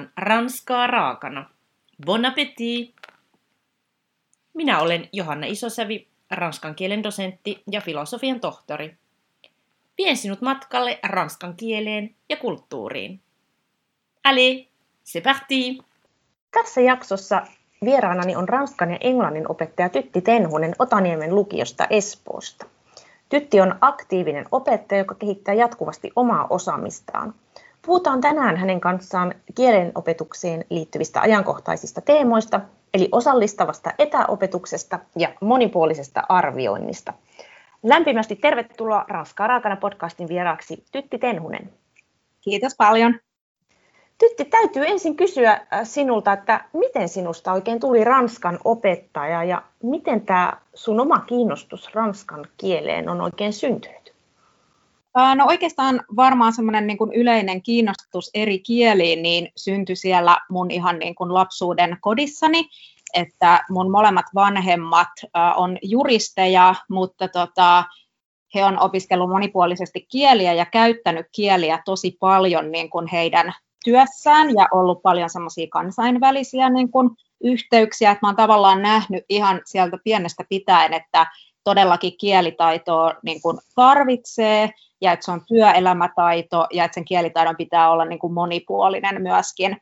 tarjoillaan ranskaa raakana. Bon appétit! Minä olen Johanna Isosävi, ranskan kielen dosentti ja filosofian tohtori. Vien sinut matkalle ranskan kieleen ja kulttuuriin. Allez, c'est parti! Tässä jaksossa vieraanani on ranskan ja englannin opettaja Tytti Tenhunen Otaniemen lukiosta Espoosta. Tytti on aktiivinen opettaja, joka kehittää jatkuvasti omaa osaamistaan. Puhutaan tänään hänen kanssaan kielenopetukseen liittyvistä ajankohtaisista teemoista, eli osallistavasta etäopetuksesta ja monipuolisesta arvioinnista. Lämpimästi tervetuloa Ranskaa raakana podcastin vieraaksi Tytti Tenhunen. Kiitos paljon. Tytti, täytyy ensin kysyä äh, sinulta, että miten sinusta oikein tuli ranskan opettaja ja miten tämä sun oma kiinnostus ranskan kieleen on oikein syntynyt? No oikeastaan varmaan semmoinen niin kuin yleinen kiinnostus eri kieliin niin syntyi siellä mun ihan niin kuin lapsuuden kodissani, että mun molemmat vanhemmat on juristeja, mutta tota, he on opiskellut monipuolisesti kieliä ja käyttänyt kieliä tosi paljon niin kuin heidän työssään ja ollut paljon semmoisia kansainvälisiä niin kuin yhteyksiä, että mä oon tavallaan nähnyt ihan sieltä pienestä pitäen, että todellakin kielitaitoa niin kuin tarvitsee ja että se on työelämätaito ja että sen kielitaidon pitää olla niin kuin monipuolinen myöskin.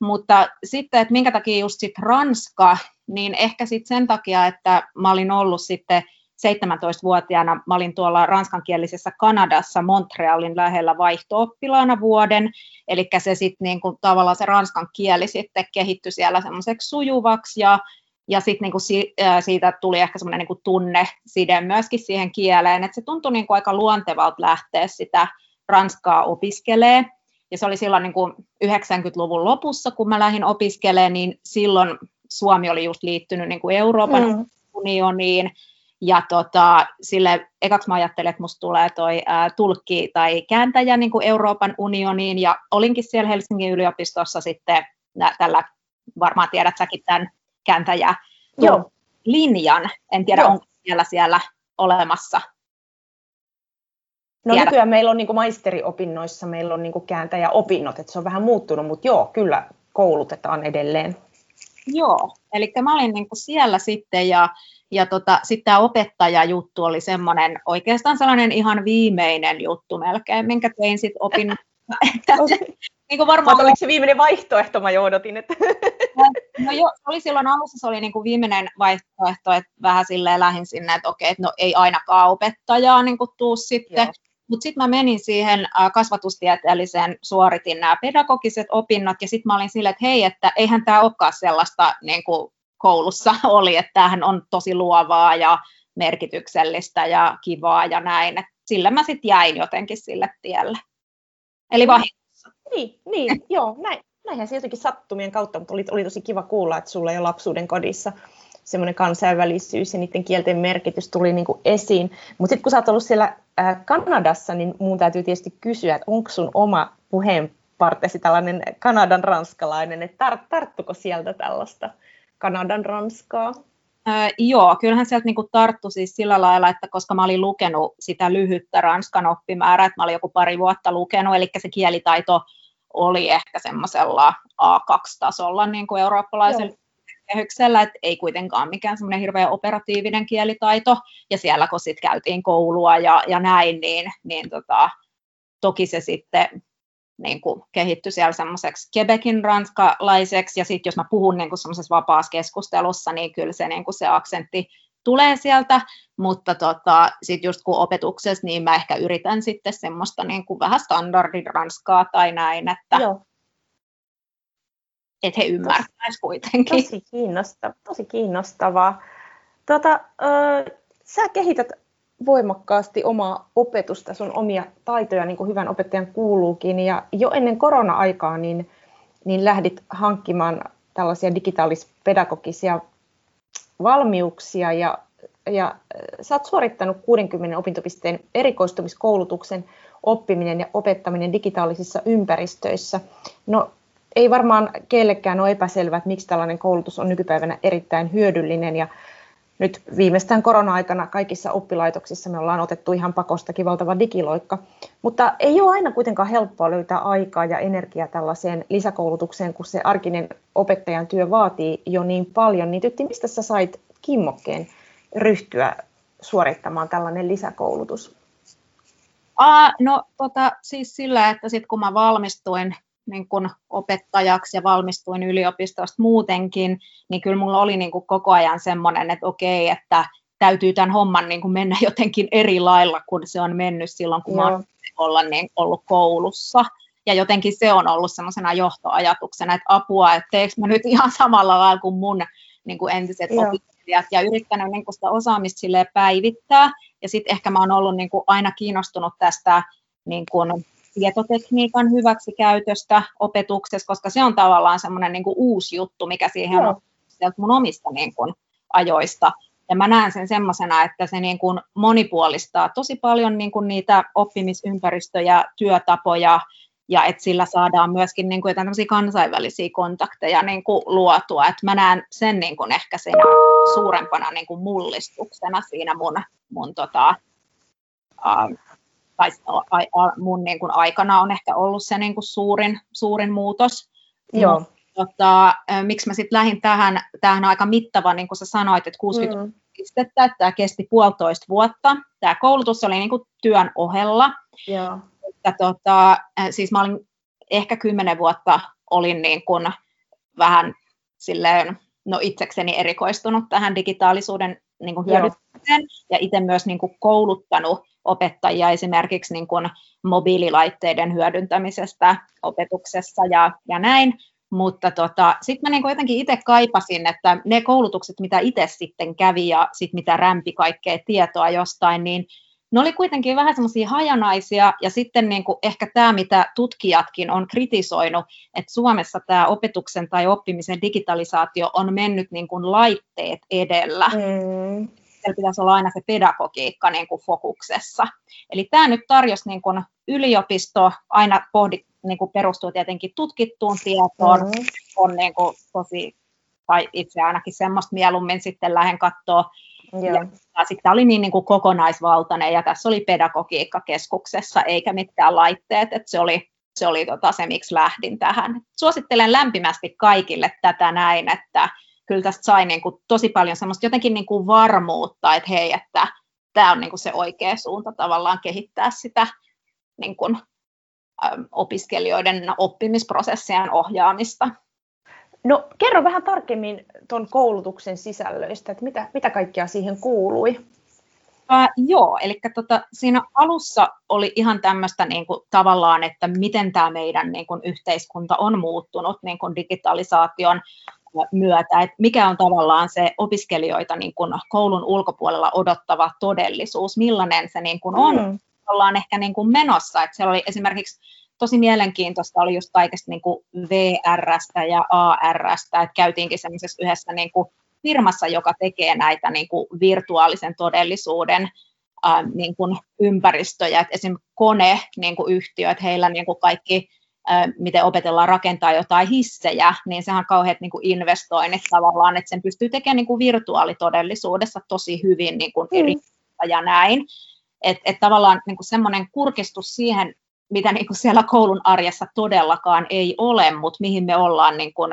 Mutta sitten, että minkä takia just sit Ranska, niin ehkä sitten sen takia, että mä olin ollut sitten 17-vuotiaana, mä olin tuolla ranskankielisessä Kanadassa Montrealin lähellä vaihtooppilaana vuoden, eli se sitten niin kuin, tavallaan se ranskan kieli sitten kehittyi siellä semmoiseksi sujuvaksi ja ja sitten niinku si, siitä tuli ehkä semmoinen niinku tunne side myöskin siihen kieleen, että se tuntui niinku aika luontevalta lähteä sitä ranskaa opiskelee. Ja se oli silloin niinku 90-luvun lopussa, kun mä lähdin opiskelemaan, niin silloin Suomi oli just liittynyt niinku Euroopan mm. unioniin, ja tota, sille ekaksi mä ajattelin, että musta tulee toi ää, tulkki tai kääntäjä niin kuin Euroopan unioniin, ja olinkin siellä Helsingin yliopistossa sitten nä, tällä, varmaan tiedät säkin tämän kääntäjä Joo. linjan. En tiedä, Joo. onko siellä siellä olemassa. No nykyään meillä on niin maisteriopinnoissa, meillä on niin kääntäjäopinnot, että se on vähän muuttunut, mutta joo, kyllä koulutetaan edelleen. Joo, eli mä olin niin siellä sitten ja, ja tota, sitten tämä opettajajuttu oli semmoinen oikeastaan sellainen ihan viimeinen juttu melkein, minkä tein sitten opin. niin kuin varmaan... oliko se viimeinen vaihtoehto, mä jo odotin. Että... no joo, se oli silloin alussa se oli niin kuin viimeinen vaihtoehto, että vähän silleen lähin sinne, että okei, että no ei ainakaan opettajaa niin kuin tuu sitten. Mutta sitten mä menin siihen kasvatustieteelliseen, suoritin nämä pedagogiset opinnot, ja sitten mä olin silleen, että hei, että eihän tämä olekaan sellaista niin kuin koulussa oli, että tämähän on tosi luovaa ja merkityksellistä ja kivaa ja näin. Et sillä mä sitten jäin jotenkin sille tielle. Eli vahinko niin, niin joo, näin, näinhän se jotenkin sattumien kautta, mutta oli, oli tosi kiva kuulla, että sulla jo lapsuuden kodissa semmoinen kansainvälisyys ja niiden kielten merkitys tuli niin kuin esiin. Mutta sitten kun sä oot ollut siellä äh, Kanadassa, niin mun täytyy tietysti kysyä, että onko sun oma puheenpartesi tällainen Kanadan ranskalainen, että tar- tarttuko sieltä tällaista Kanadan ranskaa? Öö, joo, kyllähän sieltä niinku tarttu siis sillä lailla, että koska mä olin lukenut sitä lyhyttä ranskan oppimäärää, että mä olin joku pari vuotta lukenut, eli se kielitaito oli ehkä semmoisella A2-tasolla niin kuin eurooppalaisella kehyksellä, että ei kuitenkaan mikään semmoinen hirveän operatiivinen kielitaito, ja siellä kun sitten käytiin koulua ja, ja näin, niin, niin tota, toki se sitten niin kuin kehittyi siellä semmoiseksi Quebecin ranskalaiseksi, ja sitten jos mä puhun niin kuin semmoisessa vapaassa keskustelussa, niin kyllä se, niin kuin se aksentti tulee sieltä, mutta tota, sitten just kun opetuksessa, niin mä ehkä yritän sitten semmoista niin kuin vähän standardin ranskaa tai näin, että Joo. Et he ymmärtäisivät kuitenkin. Tosi kiinnostavaa. Tosi kiinnostavaa. Tota, äh, sä kehität voimakkaasti omaa opetusta, sun omia taitoja, niin kuin hyvän opettajan kuuluukin. Ja jo ennen korona-aikaa niin, niin lähdit hankkimaan tällaisia digitaalispedagogisia valmiuksia ja, ja äh, sä oot suorittanut 60 opintopisteen erikoistumiskoulutuksen oppiminen ja opettaminen digitaalisissa ympäristöissä. No ei varmaan kellekään ole epäselvää, että miksi tällainen koulutus on nykypäivänä erittäin hyödyllinen ja nyt viimeistään korona-aikana kaikissa oppilaitoksissa me ollaan otettu ihan pakostakin valtava digiloikka, mutta ei ole aina kuitenkaan helppoa löytää aikaa ja energiaa tällaiseen lisäkoulutukseen, kun se arkinen opettajan työ vaatii jo niin paljon. Niin tytti, mistä sä sait kimmokkeen ryhtyä suorittamaan tällainen lisäkoulutus? Aa, no tota, siis sillä, että sitten kun mä valmistuin niin kun opettajaksi ja valmistuin yliopistosta muutenkin, niin kyllä mulla oli niin kuin koko ajan semmoinen, että okei, että täytyy tämän homman niin kuin mennä jotenkin eri lailla, kun se on mennyt silloin, kun Joo. mä olla niin, ollut koulussa. Ja jotenkin se on ollut semmoisena johtoajatuksena, että apua, että teekö mä nyt ihan samalla lailla kuin mun niin kuin entiset Joo. opiskelijat, ja yrittänyt niin kuin sitä osaamista päivittää. Ja sitten ehkä mä oon ollut niin kuin aina kiinnostunut tästä niin kuin tietotekniikan hyväksikäytöstä opetuksessa, koska se on tavallaan semmoinen niin uusi juttu, mikä siihen on sieltä mun omista niin kuin, ajoista. Ja mä näen sen semmoisena, että se niin kuin monipuolistaa tosi paljon niin kuin niitä oppimisympäristöjä, työtapoja, ja että sillä saadaan myöskin niin kuin jotain kansainvälisiä kontakteja niin kuin luotua. Et mä näen sen niin kuin ehkä siinä suurempana niin kuin mullistuksena siinä mun, mun tota, tai mun niin kuin aikana on ehkä ollut se niin kuin suurin, suurin muutos. Joo. Tota, miksi mä sitten lähdin tähän, tähän aika mittava, niin kuin sä sanoit, että 60 mm. pistettä, että tämä kesti puolitoista vuotta. Tämä koulutus oli niin kuin työn ohella. Joo. Että, tota, siis mä olin ehkä kymmenen vuotta olin niin kuin vähän silleen, no itsekseni erikoistunut tähän digitaalisuuden niin kuin hyödyntämiseen ja itse myös niin kuin kouluttanut opettajia esimerkiksi niin kuin mobiililaitteiden hyödyntämisestä opetuksessa ja, ja näin. Mutta tota, sitten mä niin jotenkin itse kaipasin, että ne koulutukset, mitä itse sitten kävi ja sit mitä rämpi kaikkea tietoa jostain, niin ne oli kuitenkin vähän semmoisia hajanaisia, ja sitten niin kuin ehkä tämä, mitä tutkijatkin on kritisoinut, että Suomessa tämä opetuksen tai oppimisen digitalisaatio on mennyt niin kuin laitteet edellä. Mm siellä pitäisi olla aina se pedagogiikka niin kuin fokuksessa. Eli tämä nyt tarjosi niin kuin yliopisto, aina pohdi, niin kuin perustuu tietenkin tutkittuun tietoon, mm-hmm. on niin kuin tosi, tai itse ainakin semmoista mieluummin sitten lähden katsoa. Yeah. Ja, sitten oli niin, niin kuin kokonaisvaltainen, ja tässä oli pedagogiikka keskuksessa, eikä mitkään laitteet, että se oli, se oli tota se, miksi lähdin tähän. Suosittelen lämpimästi kaikille tätä näin, että kyllä tästä sai niin kuin tosi paljon semmoista jotenkin niin kuin varmuutta, että hei, että tämä on niin kuin se oikea suunta tavallaan kehittää sitä niin kuin, opiskelijoiden oppimisprosessien ohjaamista. No kerro vähän tarkemmin tuon koulutuksen sisällöistä, että mitä, mitä kaikkea siihen kuului? Äh, joo, eli tota, siinä alussa oli ihan tämmöistä niin kuin, tavallaan, että miten tämä meidän niin kuin, yhteiskunta on muuttunut niin kuin, digitalisaation myötä, että mikä on tavallaan se opiskelijoita niin kuin koulun ulkopuolella odottava todellisuus, millainen se niin kuin on, mm. ollaan ehkä niin kuin menossa, että siellä oli esimerkiksi tosi mielenkiintoista oli just kaikesta niin kuin VRstä ja ARstä, että käytiinkin semmoisessa yhdessä niin kuin firmassa, joka tekee näitä niin kuin virtuaalisen todellisuuden ää, niin kuin ympäristöjä, että esimerkiksi kone niin kuin yhtiö, että heillä niin kuin kaikki miten opetellaan rakentaa jotain hissejä, niin sehän on kauheat niin kuin investoinnit tavallaan, että sen pystyy tekemään niin kuin virtuaalitodellisuudessa tosi hyvin niin kuin eri mm. ja näin. Että et tavallaan niin kuin semmoinen kurkistus siihen, mitä niin kuin siellä koulun arjessa todellakaan ei ole, mutta mihin me ollaan niin kuin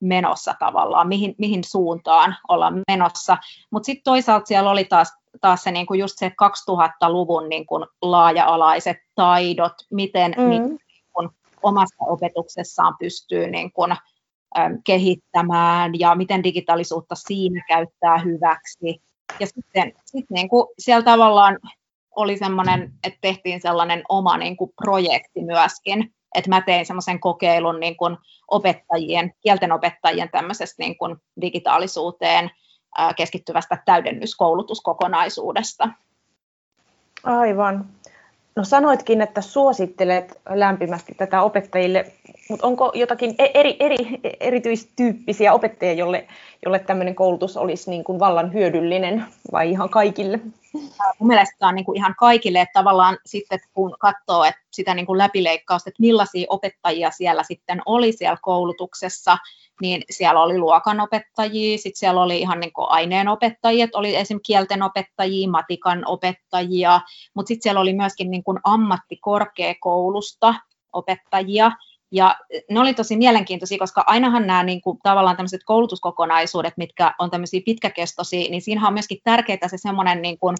menossa tavallaan, mihin, mihin suuntaan ollaan menossa. Mutta sitten toisaalta siellä oli taas, taas se niin kuin just se 2000-luvun niin kuin laaja-alaiset taidot, miten mm omassa opetuksessaan pystyy niin kuin, kehittämään ja miten digitaalisuutta siinä käyttää hyväksi. Ja sitten sit niin kuin siellä tavallaan oli semmoinen, että tehtiin sellainen oma niin kuin projekti myöskin, että mä tein semmoisen kokeilun niin kuin opettajien, kielten opettajien tämmöisestä niin kuin digitaalisuuteen keskittyvästä täydennyskoulutuskokonaisuudesta. Aivan. No sanoitkin, että suosittelet lämpimästi tätä opettajille, mutta onko jotakin e- eri, eri, erityistyyppisiä opettajia, jolle, jolle tämmöinen koulutus olisi niin kuin vallan hyödyllinen vai ihan kaikille? Mun mielestä on niin kuin ihan kaikille, että tavallaan sitten kun katsoo että sitä niin kuin läpileikkausta, että millaisia opettajia siellä sitten oli siellä koulutuksessa, niin siellä oli luokanopettajia, sitten siellä oli ihan niin kuin aineenopettajia, että oli esimerkiksi kielten opettajia, matikan opettajia, mutta sitten siellä oli myöskin niin kuin ammattikorkeakoulusta opettajia, ja ne oli tosi mielenkiintoisia, koska ainahan nämä niin kuin, tavallaan tämmöiset koulutuskokonaisuudet, mitkä on tämmöisiä pitkäkestoisia, niin siinähän on myöskin tärkeää se semmoinen niin kuin,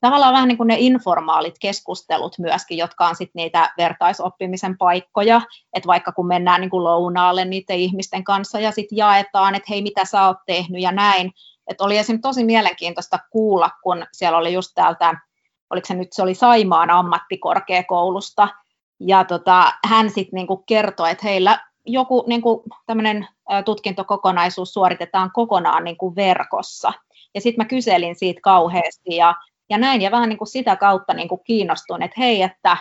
tavallaan vähän niin kuin ne informaalit keskustelut myöskin, jotka on sitten niitä vertaisoppimisen paikkoja, että vaikka kun mennään niin kuin lounaalle niiden ihmisten kanssa ja sitten jaetaan, että hei, mitä sä oot tehnyt ja näin, että oli esimerkiksi tosi mielenkiintoista kuulla, kun siellä oli just täältä, oliko se nyt, se oli Saimaan ammattikorkeakoulusta, ja tota, hän sitten niinku kertoi, että heillä joku niinku, tämmöinen tutkintokokonaisuus suoritetaan kokonaan niinku verkossa. Ja sitten mä kyselin siitä kauheasti ja, ja näin, ja vähän niinku sitä kautta niinku kiinnostuin, että hei, että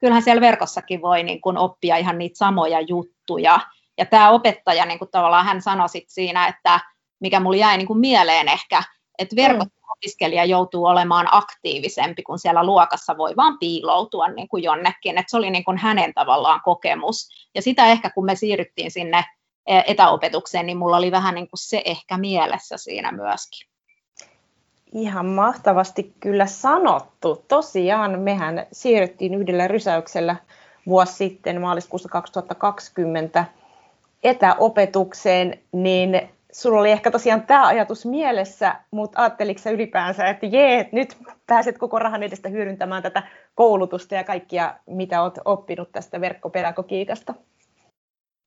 kyllähän siellä verkossakin voi niinku oppia ihan niitä samoja juttuja. Ja tämä opettaja niinku, tavallaan hän sanoi sit siinä, että mikä mulle jäi niinku mieleen ehkä, että verkossa mm opiskelija joutuu olemaan aktiivisempi, kun siellä luokassa voi vaan piiloutua niin kuin jonnekin. Et se oli niin kuin hänen tavallaan kokemus. Ja sitä ehkä, kun me siirryttiin sinne e, etäopetukseen, niin mulla oli vähän niin kuin se ehkä mielessä siinä myöskin. Ihan mahtavasti kyllä sanottu. Tosiaan mehän siirryttiin yhdellä rysäyksellä vuosi sitten maaliskuussa 2020 etäopetukseen, niin sulla oli ehkä tosiaan tämä ajatus mielessä, mutta ajatteliko sä ylipäänsä, että jee, nyt pääset koko rahan edestä hyödyntämään tätä koulutusta ja kaikkia, mitä olet oppinut tästä verkkopedagogiikasta?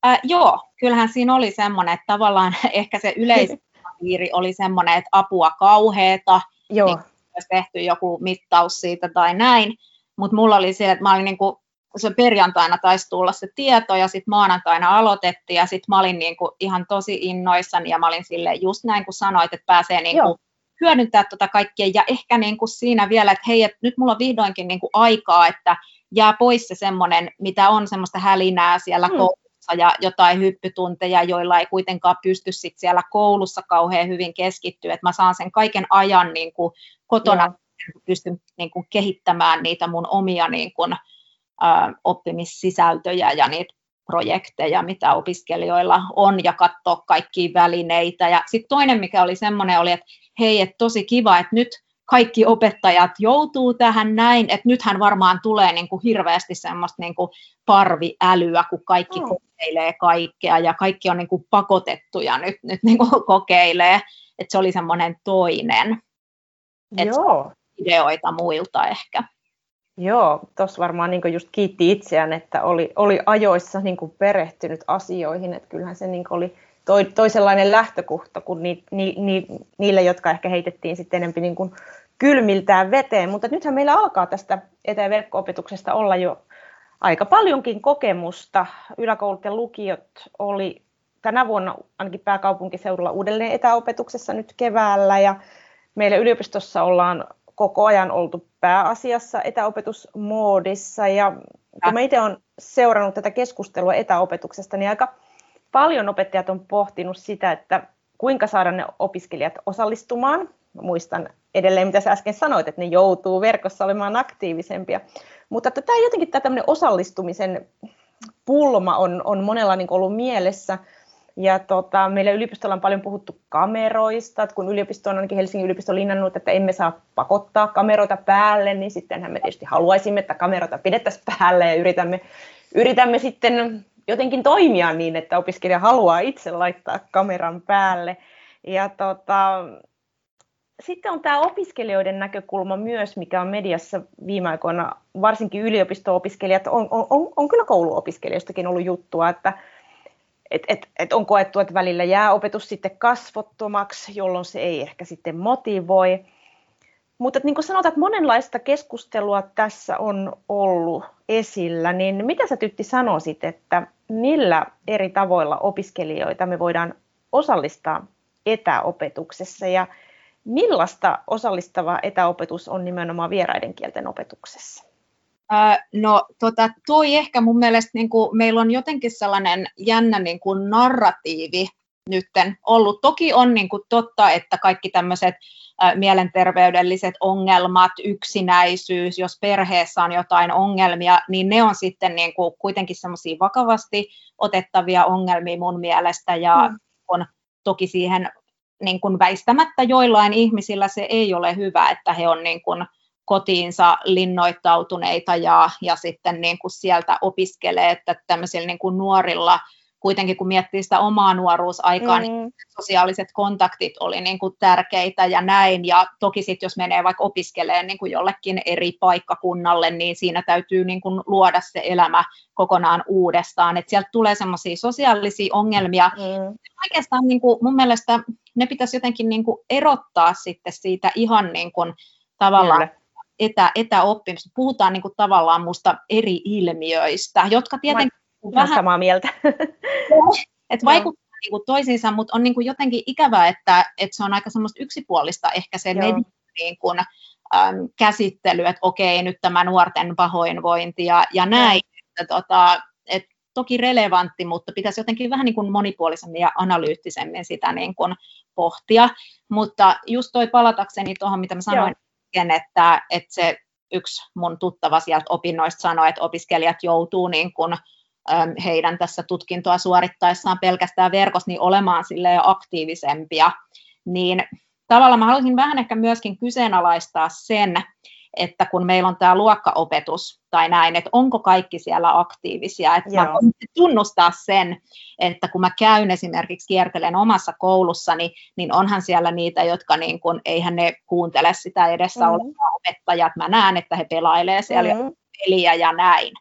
Äh, joo, kyllähän siinä oli semmoinen, että tavallaan ehkä se yleispiiri oli semmoinen, että apua kauheeta, joo. niin olisi tehty joku mittaus siitä tai näin, mutta mulla oli se, että mä olin niin kuin se perjantaina taisi tulla se tieto ja sitten maanantaina aloitettiin ja sitten mä olin niinku ihan tosi innoissani ja mä olin sille just näin kuin sanoit, että pääsee niinku hyödyntää tuota kaikkea ja ehkä niinku siinä vielä, että hei, että nyt mulla on vihdoinkin niinku aikaa, että jää pois se semmoinen, mitä on semmoista hälinää siellä mm. koulussa ja jotain hyppytunteja, joilla ei kuitenkaan pysty sit siellä koulussa kauhean hyvin keskittyä, että mä saan sen kaiken ajan niinku kotona, Joo. pystyn niinku kehittämään niitä mun omia niinku, oppimissisältöjä ja niitä projekteja, mitä opiskelijoilla on, ja katsoa kaikkia välineitä. Ja sitten toinen, mikä oli semmoinen, oli, että hei, että tosi kiva, että nyt kaikki opettajat joutuu tähän näin, että nythän varmaan tulee niin kuin hirveästi semmoista niin kuin parviälyä, kun kaikki mm. kokeilee kaikkea ja kaikki on niin kuin pakotettuja nyt, nyt niin kuin kokeilee, että se oli semmoinen toinen. Joo. ideoita muilta ehkä. Joo, tuossa varmaan niin just kiitti itseään, että oli, oli ajoissa niin perehtynyt asioihin, että kyllähän se niin oli toi, toisenlainen lähtökohta kuin ni, ni, ni, niille, jotka ehkä heitettiin sitten enemmän niin kuin kylmiltään veteen, mutta nythän meillä alkaa tästä etä- ja verkko-opetuksesta olla jo aika paljonkin kokemusta. Yläkoulut ja lukiot oli tänä vuonna ainakin pääkaupunkiseudulla uudelleen etäopetuksessa nyt keväällä. Ja meillä yliopistossa ollaan koko ajan oltu pääasiassa etäopetusmoodissa ja kun mä itse olen seurannut tätä keskustelua etäopetuksesta, niin aika paljon opettajat on pohtinut sitä, että kuinka saada ne opiskelijat osallistumaan. Mä muistan edelleen, mitä sä äsken sanoit, että ne joutuu verkossa olemaan aktiivisempia. Mutta tämä jotenkin tämä osallistumisen pulma on, on monella niin ollut mielessä. Ja tota, meillä yliopistolla on paljon puhuttu kameroista, että kun yliopisto on ainakin Helsingin yliopisto linjannut, että emme saa pakottaa kameroita päälle, niin sittenhän me tietysti haluaisimme, että kameroita pidettäisiin päälle ja yritämme, yritämme sitten jotenkin toimia niin, että opiskelija haluaa itse laittaa kameran päälle. Ja tota, sitten on tämä opiskelijoiden näkökulma myös, mikä on mediassa viime aikoina, varsinkin yliopisto-opiskelijat, on, on, on, on kyllä kouluopiskelijoistakin ollut juttua, että et, et, et on koettu, että välillä jää opetus sitten kasvottomaksi, jolloin se ei ehkä sitten motivoi. Mutta niin kuin sanotaan, että monenlaista keskustelua tässä on ollut esillä, niin mitä sä Tytti sanoisit, että millä eri tavoilla opiskelijoita me voidaan osallistaa etäopetuksessa ja millaista osallistava etäopetus on nimenomaan vieraiden kielten opetuksessa? No tota, toi ehkä mun mielestä niin kuin, meillä on jotenkin sellainen jännä niin kuin narratiivi nytten ollut. Toki on niin kuin totta, että kaikki tämmöiset mielenterveydelliset ongelmat, yksinäisyys, jos perheessä on jotain ongelmia, niin ne on sitten niin kuin kuitenkin semmoisia vakavasti otettavia ongelmia mun mielestä ja mm. on toki siihen niin kuin väistämättä joillain ihmisillä se ei ole hyvä, että he on niin kuin kotiinsa linnoittautuneita ja, ja sitten niin kuin sieltä opiskelee, että tämmöisillä niin kuin nuorilla kuitenkin kun miettii sitä omaa nuoruusaikaa, niin mm. niin sosiaaliset kontaktit oli niin kuin tärkeitä ja näin. Ja toki sitten jos menee vaikka opiskelemaan niin kuin jollekin eri paikkakunnalle, niin siinä täytyy niin kuin luoda se elämä kokonaan uudestaan. Että sieltä tulee semmoisia sosiaalisia ongelmia. Mm. Oikeastaan niin kuin mun mielestä ne pitäisi jotenkin niin kuin erottaa sitten siitä ihan niin kuin tavallaan etä, etäoppimista. Puhutaan niin kuin tavallaan musta eri ilmiöistä, jotka tietenkin vähän samaa mieltä. että vaikuttaa niin kuin toisiinsa, mutta on niin kuin jotenkin ikävää, että, että se on aika semmoista yksipuolista ehkä se median niin kuin, äm, käsittely, että okei, nyt tämä nuorten pahoinvointi ja, ja näin. Että, tota, et, toki relevantti, mutta pitäisi jotenkin vähän niin kuin monipuolisemmin ja analyyttisemmin sitä niin kuin pohtia. Mutta just toi palatakseni tuohon, mitä mä sanoin, Joo. Että, että se yksi mun tuttava sieltä opinnoista sanoi, että opiskelijat joutuu niin kuin, heidän tässä tutkintoa suorittaessaan pelkästään verkossa niin olemaan sille aktiivisempia, niin tavallaan mä haluaisin vähän ehkä myöskin kyseenalaistaa sen, että kun meillä on tämä luokkaopetus tai näin, että onko kaikki siellä aktiivisia, että Joo. mä voin tunnustaa sen, että kun mä käyn esimerkiksi kiertelen omassa koulussani, niin onhan siellä niitä, jotka niin kun, eihän ne kuuntele sitä edessä mm-hmm. olevaa opettajat, mä näen, että he pelailee siellä mm-hmm. peliä ja näin,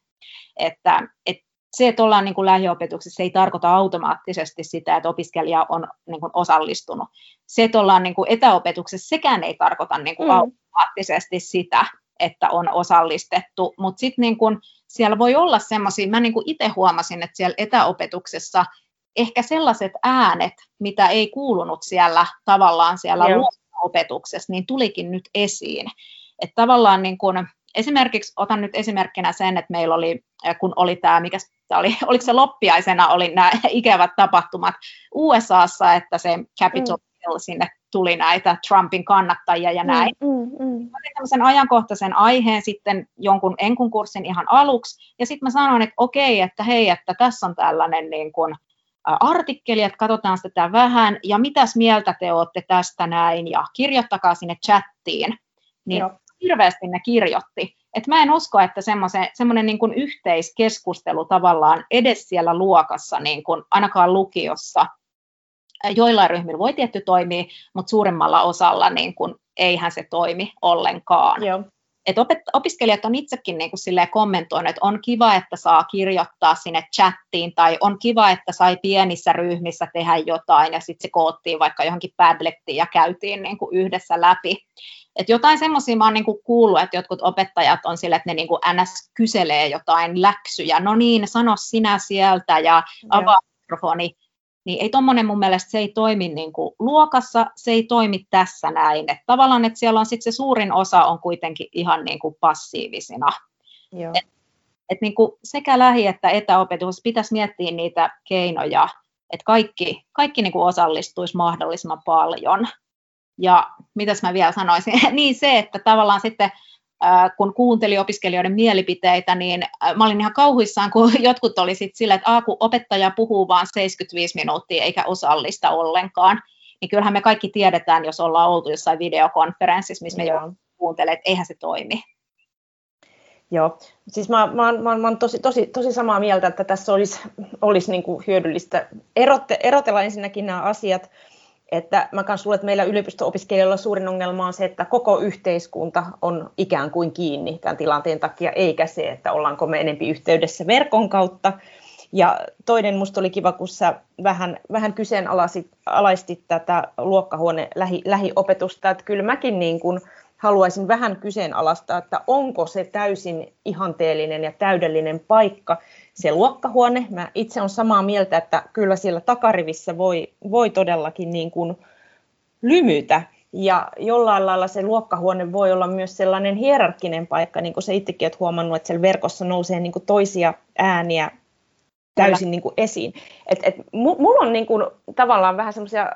että, että se, että ollaan niin kuin lähiopetuksessa, ei tarkoita automaattisesti sitä, että opiskelija on niin kuin osallistunut. Se, että ollaan niin kuin etäopetuksessa, sekään ei tarkoita niin kuin mm. automaattisesti sitä, että on osallistettu, mutta sitten niin kuin siellä voi olla semmoisia, mä niin itse huomasin, että siellä etäopetuksessa ehkä sellaiset äänet, mitä ei kuulunut siellä tavallaan siellä opetuksessa, niin tulikin nyt esiin. Että tavallaan niin kuin, esimerkiksi otan nyt esimerkkinä sen, että meillä oli, kun oli tämä, mikä oli, oliko se loppiaisena, oli nämä ikävät tapahtumat USAssa, että se Capitol mm. sinne tuli näitä Trumpin kannattajia ja mm, näin. Mm, mm, mm. Mä tämmöisen ajankohtaisen aiheen sitten jonkun enkun kurssin ihan aluksi, ja sitten mä sanoin, että okei, että hei, että tässä on tällainen niin kuin, artikkeli, että katsotaan sitä vähän, ja mitäs mieltä te olette tästä näin, ja kirjoittakaa sinne chattiin. Niin Joo hirveästi ne kirjoitti. Et mä en usko, että semmoinen niin kuin yhteiskeskustelu tavallaan edes siellä luokassa, niin kuin ainakaan lukiossa, joillain ryhmillä voi tietty toimia, mutta suurimmalla osalla niin kuin, eihän se toimi ollenkaan. Joo. Et opet- opiskelijat on itsekin niin kuin kommentoinut, että on kiva, että saa kirjoittaa sinne chattiin, tai on kiva, että sai pienissä ryhmissä tehdä jotain, ja sitten se koottiin vaikka johonkin Padlettiin ja käytiin niin kuin yhdessä läpi. Et jotain semmoisia mä oon niinku kuullut, että jotkut opettajat on sille, että ne niinku ns. kyselee jotain läksyjä. No niin, sano sinä sieltä ja avaa mikrofoni. Niin ei tuommoinen mun mielestä, se ei toimi niinku luokassa, se ei toimi tässä näin. Et tavallaan, että siellä on sitten se suurin osa on kuitenkin ihan niinku passiivisina. Joo. Et, et niinku sekä lähi- että etäopetus pitäisi miettiä niitä keinoja, että kaikki, kaikki niinku osallistuisi mahdollisimman paljon. Ja mitäs mä vielä sanoisin, niin se, että tavallaan sitten kun kuuntelin opiskelijoiden mielipiteitä, niin mä olin ihan kauhuissaan, kun jotkut oli sitten sillä, että kun opettaja puhuu vain 75 minuuttia eikä osallista ollenkaan, niin kyllähän me kaikki tiedetään, jos ollaan oltu jossain videokonferenssissa, missä me jo kuuntelee, että eihän se toimi. Joo, siis mä, mä, mä, mä olen tosi, tosi, tosi samaa mieltä, että tässä olisi, olisi niin kuin hyödyllistä erotte, erotella ensinnäkin nämä asiat, että mä kanssa luulen, että meillä yliopisto-opiskelijoilla suurin ongelma on se, että koko yhteiskunta on ikään kuin kiinni tämän tilanteen takia, eikä se, että ollaanko me enempi yhteydessä verkon kautta. Ja toinen musta oli kiva, kun sä vähän, vähän kyseenalaistit tätä luokkahuone lähi, lähiopetusta, että kyllä mäkin niin kuin haluaisin vähän kyseenalaistaa, että onko se täysin ihanteellinen ja täydellinen paikka, se luokkahuone. Mä itse olen samaa mieltä, että kyllä siellä takarivissä voi, voi todellakin niin kuin lymytä. Ja jollain lailla se luokkahuone voi olla myös sellainen hierarkkinen paikka, niin kuin sä itsekin olet huomannut, että siellä verkossa nousee niin kuin toisia ääniä täysin niin kuin esiin. Et, et, mulla on niin kuin, tavallaan vähän semmoisia,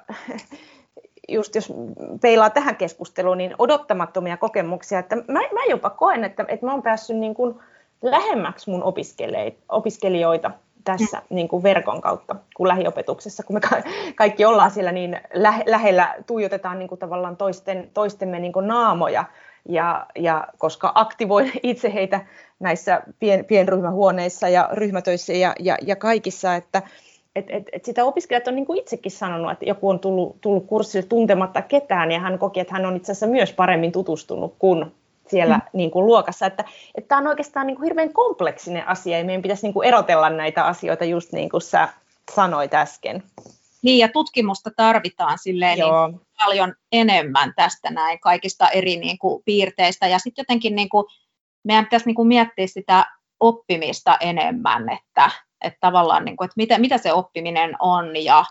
just jos peilaa tähän keskusteluun, niin odottamattomia kokemuksia, että mä, mä jopa koen, että, että mä oon päässyt niin kuin lähemmäksi mun opiskelijoita tässä mm. niin kuin verkon kautta kuin lähiopetuksessa, kun me kaikki ollaan siellä niin lähellä, tuijotetaan niin kuin tavallaan toisten, toistemme niin kuin naamoja, ja, ja koska aktivoin itse heitä näissä pien, pienryhmähuoneissa ja ryhmätöissä ja, ja, ja kaikissa, että et, et, et sitä opiskelijat on niin kuin itsekin sanonut, että joku on tullut, tullut kurssille tuntematta ketään ja hän koki, että hän on itse asiassa myös paremmin tutustunut kuin siellä mm. niin kuin luokassa. Että, että tämä on oikeastaan niin kuin hirveän kompleksinen asia ja meidän pitäisi niin kuin erotella näitä asioita just niin kuin sä sanoit äsken. Niin, ja tutkimusta tarvitaan silleen niin paljon enemmän tästä näin kaikista eri niin kuin, piirteistä. Ja sitten jotenkin niin kuin, meidän pitäisi niin kuin, miettiä sitä oppimista enemmän, että, että tavallaan, niin kuin, että mitä, mitä se oppiminen on ja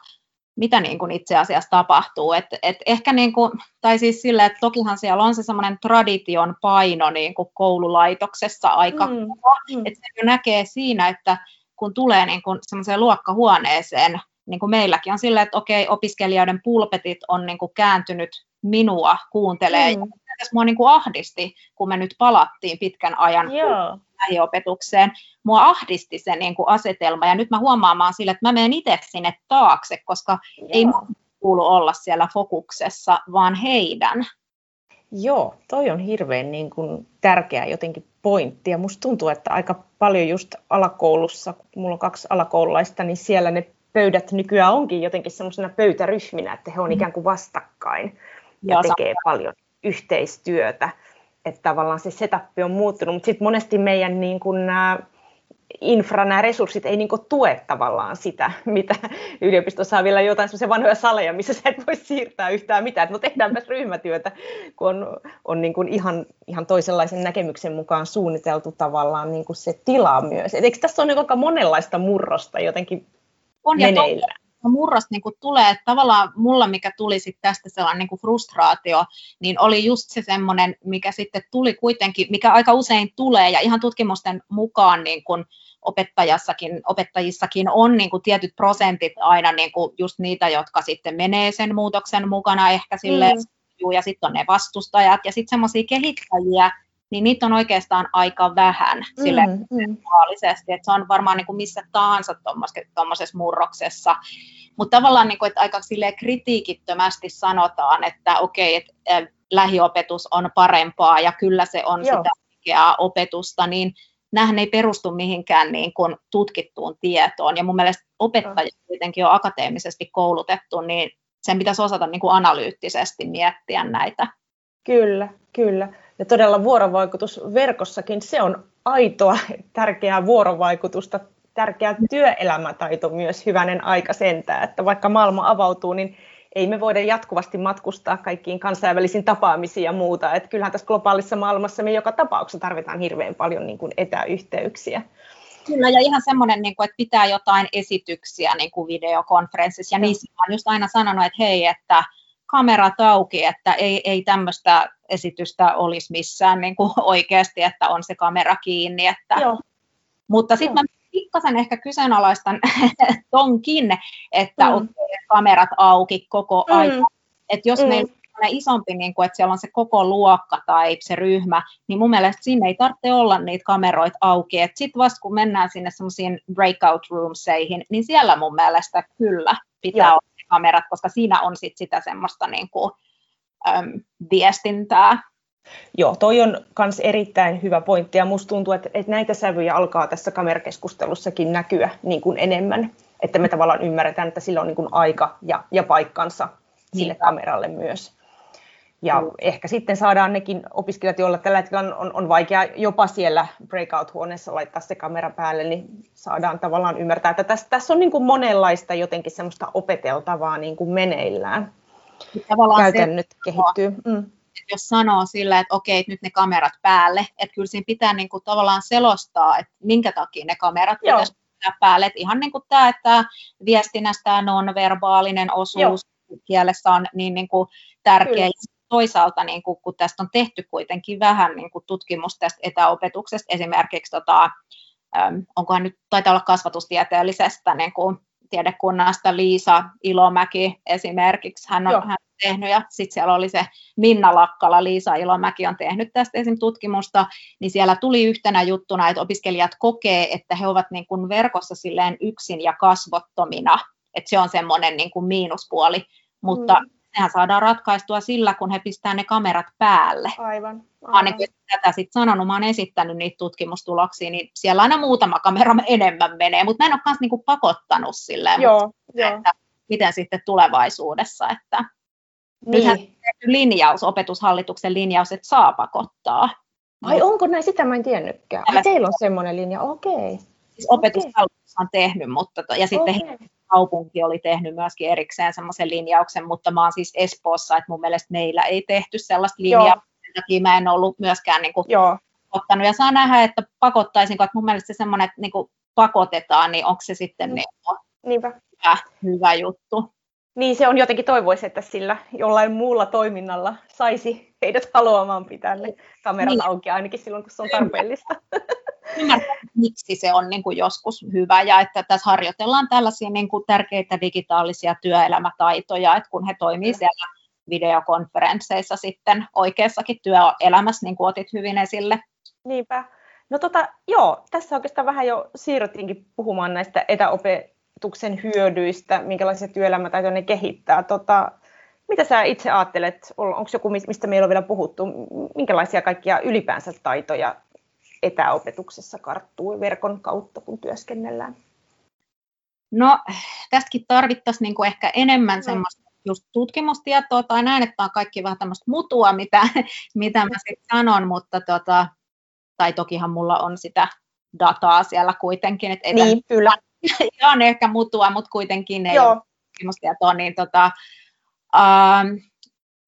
mitä niin kuin itse asiassa tapahtuu. Et, et ehkä niin kuin, tai siis sille, että tokihan siellä on se semmoinen tradition paino niin kuin koululaitoksessa aika mm. mm. että se näkee siinä, että kun tulee niin kuin semmoiseen luokkahuoneeseen, niin kuin meilläkin on silleen, että okei, opiskelijoiden pulpetit on niin kuin kääntynyt minua kuuntelee. Mm. Tässä mua niin kuin ahdisti, kun me nyt palattiin pitkän ajan Joo. lähiopetukseen. Mua ahdisti se niin kuin asetelma, ja nyt mä huomaamaan sille, että mä menen itse sinne taakse, koska Joo. ei kuulu olla siellä fokuksessa, vaan heidän. Joo, toi on hirveän niin kuin tärkeä jotenkin pointti. Ja musta tuntuu, että aika paljon just alakoulussa, kun mulla on kaksi alakoululaista, niin siellä ne pöydät nykyään onkin jotenkin semmoisena pöytäryhminä, että he on mm. ikään kuin vastakkain ja, ja tekee paljon yhteistyötä. Että tavallaan se setup on muuttunut, mutta sitten monesti meidän niin kuin nämä infra, nämä resurssit ei niin tue tavallaan sitä, mitä yliopistossa on vielä jotain semmoisia vanhoja saleja, missä sä et voi siirtää yhtään mitään, että no tehdäänpäs ryhmätyötä, kun on, on niin kuin ihan, ihan toisenlaisen näkemyksen mukaan suunniteltu tavallaan niin kuin se tila myös. Et eikö tässä ole aika monenlaista murrosta jotenkin on meneillään? Murros niin kuin tulee, että tavallaan mulla, mikä tuli sit tästä sellainen niin kuin frustraatio, niin oli just se semmoinen, mikä sitten tuli kuitenkin, mikä aika usein tulee, ja ihan tutkimusten mukaan niin kuin opettajassakin, opettajissakin on niin kuin tietyt prosentit aina niin kuin just niitä, jotka sitten menee sen muutoksen mukana ehkä silleen, mm. ja sitten on ne vastustajat, ja sitten semmoisia kehittäjiä, niin niitä on oikeastaan aika vähän sille mm. että se on varmaan niin kuin missä tahansa tuommoisessa murroksessa. Mutta tavallaan, niin kuin, että aika sille kritiikittömästi sanotaan, että okei, että lähiopetus on parempaa ja kyllä se on Joo. sitä oikeaa opetusta, niin nämähän ei perustu mihinkään niin kuin tutkittuun tietoon. Ja mun mielestä opettajat kuitenkin on akateemisesti koulutettu, niin sen pitäisi osata niin kuin analyyttisesti miettiä näitä. Kyllä, kyllä. Ja todella vuorovaikutus verkossakin, se on aitoa, tärkeää vuorovaikutusta, tärkeä työelämätaito myös, hyvänen aika sentään, että vaikka maailma avautuu, niin ei me voida jatkuvasti matkustaa kaikkiin kansainvälisiin tapaamisiin ja muuta. Että kyllähän tässä globaalissa maailmassa me joka tapauksessa tarvitaan hirveän paljon niin kuin etäyhteyksiä. Kyllä, ja ihan semmoinen, niin kuin, että pitää jotain esityksiä niin kuin videokonferenssissa, ja niissä on just aina sanonut, että hei, että kamerat auki, että ei, ei tämmöistä esitystä olisi missään niin kuin oikeasti, että on se kamera kiinni. Että, Joo. Mutta sitten mä pikkasen ehkä kyseenalaistan tonkin, että mm. on kamerat auki koko mm. ajan. Että jos mm. meillä on isompi, niin kuin, että siellä on se koko luokka tai se ryhmä, niin mun mielestä sinne ei tarvitse olla niitä kameroita auki. Sitten vasta kun mennään sinne semmoisiin breakout roomseihin, niin siellä mun mielestä kyllä pitää Joo. olla kamerat, koska siinä on sit sitä semmoista niin kuin, äm, viestintää. Joo, toi on myös erittäin hyvä pointti ja musta tuntuu, että, että näitä sävyjä alkaa tässä kamerakeskustelussakin näkyä niin kuin enemmän, että me tavallaan ymmärretään, että sillä on niin kuin aika ja, ja paikkansa sille Niinpä. kameralle myös. Ja mm. ehkä sitten saadaan nekin opiskelijat, joilla tällä hetkellä on, on vaikea jopa siellä breakout-huoneessa laittaa se kamera päälle, niin saadaan tavallaan ymmärtää, että tässä, tässä on niin kuin monenlaista jotenkin semmoista opeteltavaa niin kuin meneillään. Tavallaan Käytännöt se, kehittyy. Mm. Jos sanoo sillä, että okei, nyt ne kamerat päälle, että kyllä siinä pitää niin kuin tavallaan selostaa, että minkä takia ne kamerat pitäisi päälle. Että ihan niin kuin tämä, että viestinnästä non-verbaalinen osuus Joo. kielessä on niin, niin kuin tärkeä. Kyllä toisaalta, niin kuin, kun tästä on tehty kuitenkin vähän niin kuin tutkimusta tästä etäopetuksesta, esimerkiksi tota, onkohan nyt, taitaa olla kasvatustieteellisestä niin kuin tiedekunnasta Liisa Ilomäki esimerkiksi, hän on, hän tehnyt, ja sitten siellä oli se Minna Lakkala, Liisa Ilomäki on tehnyt tästä esim. tutkimusta, niin siellä tuli yhtenä juttuna, että opiskelijat kokee, että he ovat niin kuin verkossa silleen yksin ja kasvottomina, että se on semmoinen niin kuin miinuspuoli, mutta mm. Sehän saadaan ratkaistua sillä, kun he pistää ne kamerat päälle. Aivan. aivan. Mä tätä sitten sanonut, mä oon esittänyt niitä tutkimustuloksia, niin siellä aina muutama kamera enemmän menee, mutta mä en ole myös niinku pakottanut silleen, joo, mutta, joo. Että miten sitten tulevaisuudessa, että niin. Nythän linjaus, opetushallituksen linjaus, että saa pakottaa. Ai onko näin? Sitä mä en tiennytkään. Ai, teillä on semmoinen linja, okei. Okay. Siis opetushallitus on tehnyt, mutta, ja sitten okay. Kaupunki oli tehnyt myöskin erikseen semmoisen linjauksen, mutta mä oon siis Espoossa, että mun mielestä meillä ei tehty sellaista linjaa, sen takia mä en ollut myöskään niin kuin, Joo. ottanut. Ja saa nähdä, että pakottaisinko, että mun mielestä se semmoinen, että niin kuin pakotetaan, niin onko se sitten mm. niin kuin, Hyvä, hyvä juttu. Niin se on jotenkin toivoisi, että sillä jollain muulla toiminnalla saisi heidät haluamaan pitää ne kamerat niin. auki ainakin silloin, kun se on tarpeellista. Ymmärrän, miksi se on niin kuin joskus hyvä ja että tässä harjoitellaan tällaisia niin kuin tärkeitä digitaalisia työelämätaitoja, että kun he toimii siellä videokonferensseissa sitten oikeassakin työelämässä, niin kuin otit hyvin esille. Niinpä. No tota, joo, tässä oikeastaan vähän jo siirryttiinkin puhumaan näistä etäope koulutuksen hyödyistä, minkälaisia työelämätaitoja ne kehittää. Tota, mitä sä itse ajattelet, onko joku, mistä meillä on vielä puhuttu, minkälaisia kaikkia ylipäänsä taitoja etäopetuksessa karttuu verkon kautta, kun työskennellään? No, tästäkin tarvittaisiin niin kuin ehkä enemmän no. semmoista just tutkimustietoa, tai näin, että on kaikki vähän tämmöistä mutua, mitä, mitä mä sitten sanon, mutta tota, tai tokihan mulla on sitä dataa siellä kuitenkin. Että niin, kyllä. on ehkä mutua, mutta kuitenkin ei Joo. ole tutkimustietoa, niin tota, ähm,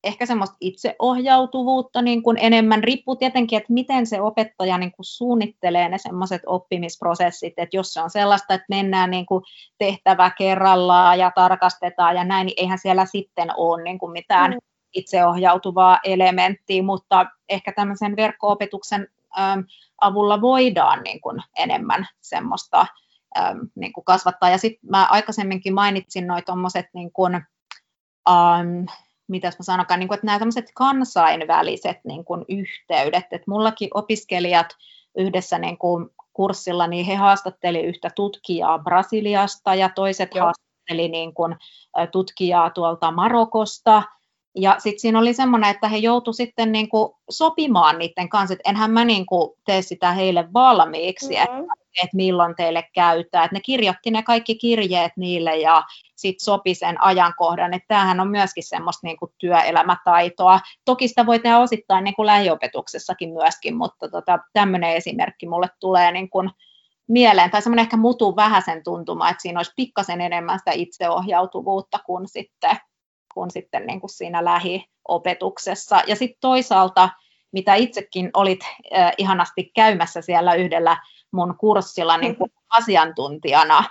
ehkä semmoista itseohjautuvuutta niin kuin enemmän. Riippuu tietenkin, että miten se opettaja niin kuin suunnittelee ne semmoiset oppimisprosessit, että jos se on sellaista, että mennään niin kuin tehtävä kerrallaan ja tarkastetaan ja näin, niin eihän siellä sitten ole niin kuin mitään mm. itseohjautuvaa elementtiä, mutta ehkä tämmöisen verkko-opetuksen ähm, avulla voidaan niin kuin enemmän semmoista ähm, niin kuin kasvattaa. Ja sitten mä aikaisemminkin mainitsin noin tuommoiset, niin kuin, ähm, mitäs mä sanokaan, niin kuin, että nämä tämmöiset kansainväliset niin kuin yhteydet, että mullakin opiskelijat yhdessä niin kuin kurssilla, niin he haastatteli yhtä tutkijaa Brasiliasta ja toiset Joo. haastatteli niin kuin, tutkijaa tuolta Marokosta, ja sitten siinä oli semmoinen, että he joutuivat sitten niin kuin sopimaan niiden kanssa, että enhän mä niin kuin tee sitä heille valmiiksi, mm-hmm. että, että milloin teille käyttää. Että ne kirjoitti ne kaikki kirjeet niille ja sitten sopi sen ajankohdan. Että tämähän on myöskin semmoista niin kuin työelämätaitoa. Toki sitä voi tehdä osittain niin kuin lähiopetuksessakin myöskin, mutta tota, tämmöinen esimerkki mulle tulee niin kuin mieleen, tai semmoinen ehkä mutu vähäisen tuntuma, että siinä olisi pikkasen enemmän sitä itseohjautuvuutta kuin sitten kuin sitten niin kuin siinä lähiopetuksessa. Ja sitten toisaalta, mitä itsekin olit äh, ihanasti käymässä siellä yhdellä mun kurssilla niin kuin asiantuntijana,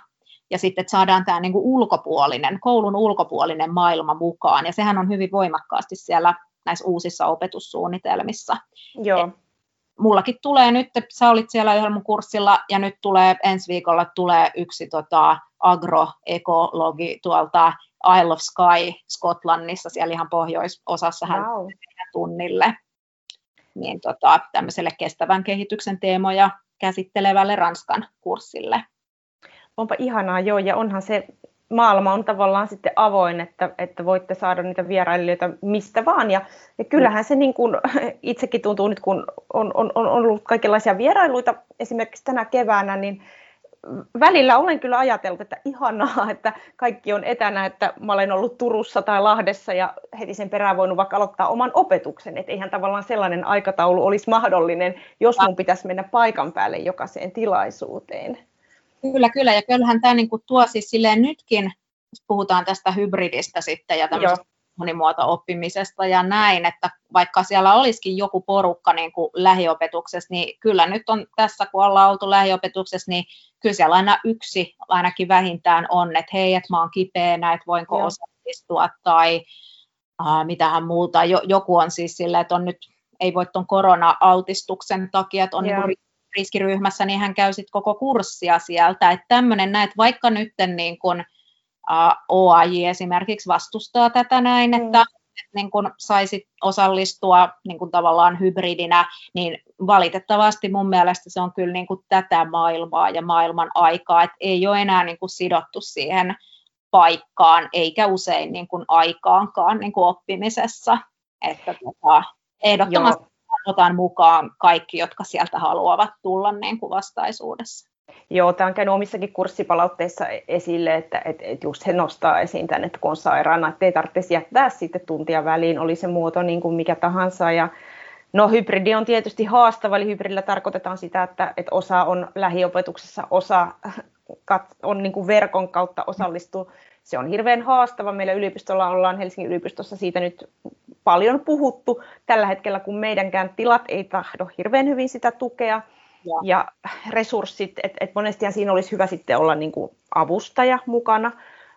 ja sitten että saadaan tämä niin kuin ulkopuolinen, koulun ulkopuolinen maailma mukaan, ja sehän on hyvin voimakkaasti siellä näissä uusissa opetussuunnitelmissa. Joo. Et mullakin tulee nyt, sä olit siellä yhdellä mun kurssilla, ja nyt tulee ensi viikolla tulee yksi tota, agroekologi tuolta Isle of Skye Skotlannissa, siellä ihan pohjoisosassa hän wow. tunnille niin tota, tämmöiselle kestävän kehityksen teemoja käsittelevälle Ranskan kurssille. Onpa ihanaa, joo, ja onhan se maailma on tavallaan sitten avoin, että, että voitte saada niitä vierailijoita mistä vaan. Ja, ja kyllähän se niin kuin itsekin tuntuu nyt, kun on, on, on ollut kaikenlaisia vierailuita esimerkiksi tänä keväänä, niin välillä olen kyllä ajatellut, että ihanaa, että kaikki on etänä, että mä olen ollut Turussa tai Lahdessa ja heti sen perään voinut vaikka aloittaa oman opetuksen, että eihän tavallaan sellainen aikataulu olisi mahdollinen, jos mun pitäisi mennä paikan päälle jokaiseen tilaisuuteen. Kyllä, kyllä, ja kyllähän tämä niin kuin tuo siis silleen nytkin, jos puhutaan tästä hybridistä sitten ja tämmöisestä monimuoto-oppimisesta ja näin, että vaikka siellä olisikin joku porukka niin kuin lähiopetuksessa, niin kyllä nyt on tässä, kun ollaan oltu lähiopetuksessa, niin kyllä siellä aina yksi ainakin vähintään on, että hei, että mä oon kipeänä, että voinko Joo. osallistua tai äh, mitähän muuta. Jo, joku on siis silleen, että on nyt, ei voi tuon korona-altistuksen takia, että on niin riskiryhmässä, niin hän käy sitten koko kurssia sieltä. Että tämmöinen näet, vaikka nyt niin kun, OAJ esimerkiksi vastustaa tätä näin, mm. että niin kun saisit osallistua niin kun tavallaan hybridinä, niin valitettavasti mun mielestä se on kyllä niin kun tätä maailmaa ja maailman aikaa, että ei ole enää niin kun sidottu siihen paikkaan, eikä usein niin kun aikaankaan niin kun oppimisessa. Että tota, ehdottomasti Joo. otan mukaan kaikki, jotka sieltä haluavat tulla niin kuin vastaisuudessa. Joo, tämä on käynyt omissakin kurssipalautteissa esille, että, että, että just he nostaa esiin tämän, että kun on sairaana, että ei tarvitse jättää sitten tuntia väliin, oli se muoto niin kuin mikä tahansa. Ja no hybridi on tietysti haastava, eli hybridillä tarkoitetaan sitä, että, että osa on lähiopetuksessa, osa on niin kuin verkon kautta osallistuu. Se on hirveän haastava. Meillä yliopistolla ollaan Helsingin yliopistossa siitä nyt paljon puhuttu tällä hetkellä, kun meidänkään tilat ei tahdo hirveän hyvin sitä tukea ja, ja resurssit, että et monestihan siinä olisi hyvä sitten olla niin kuin avustaja mukana,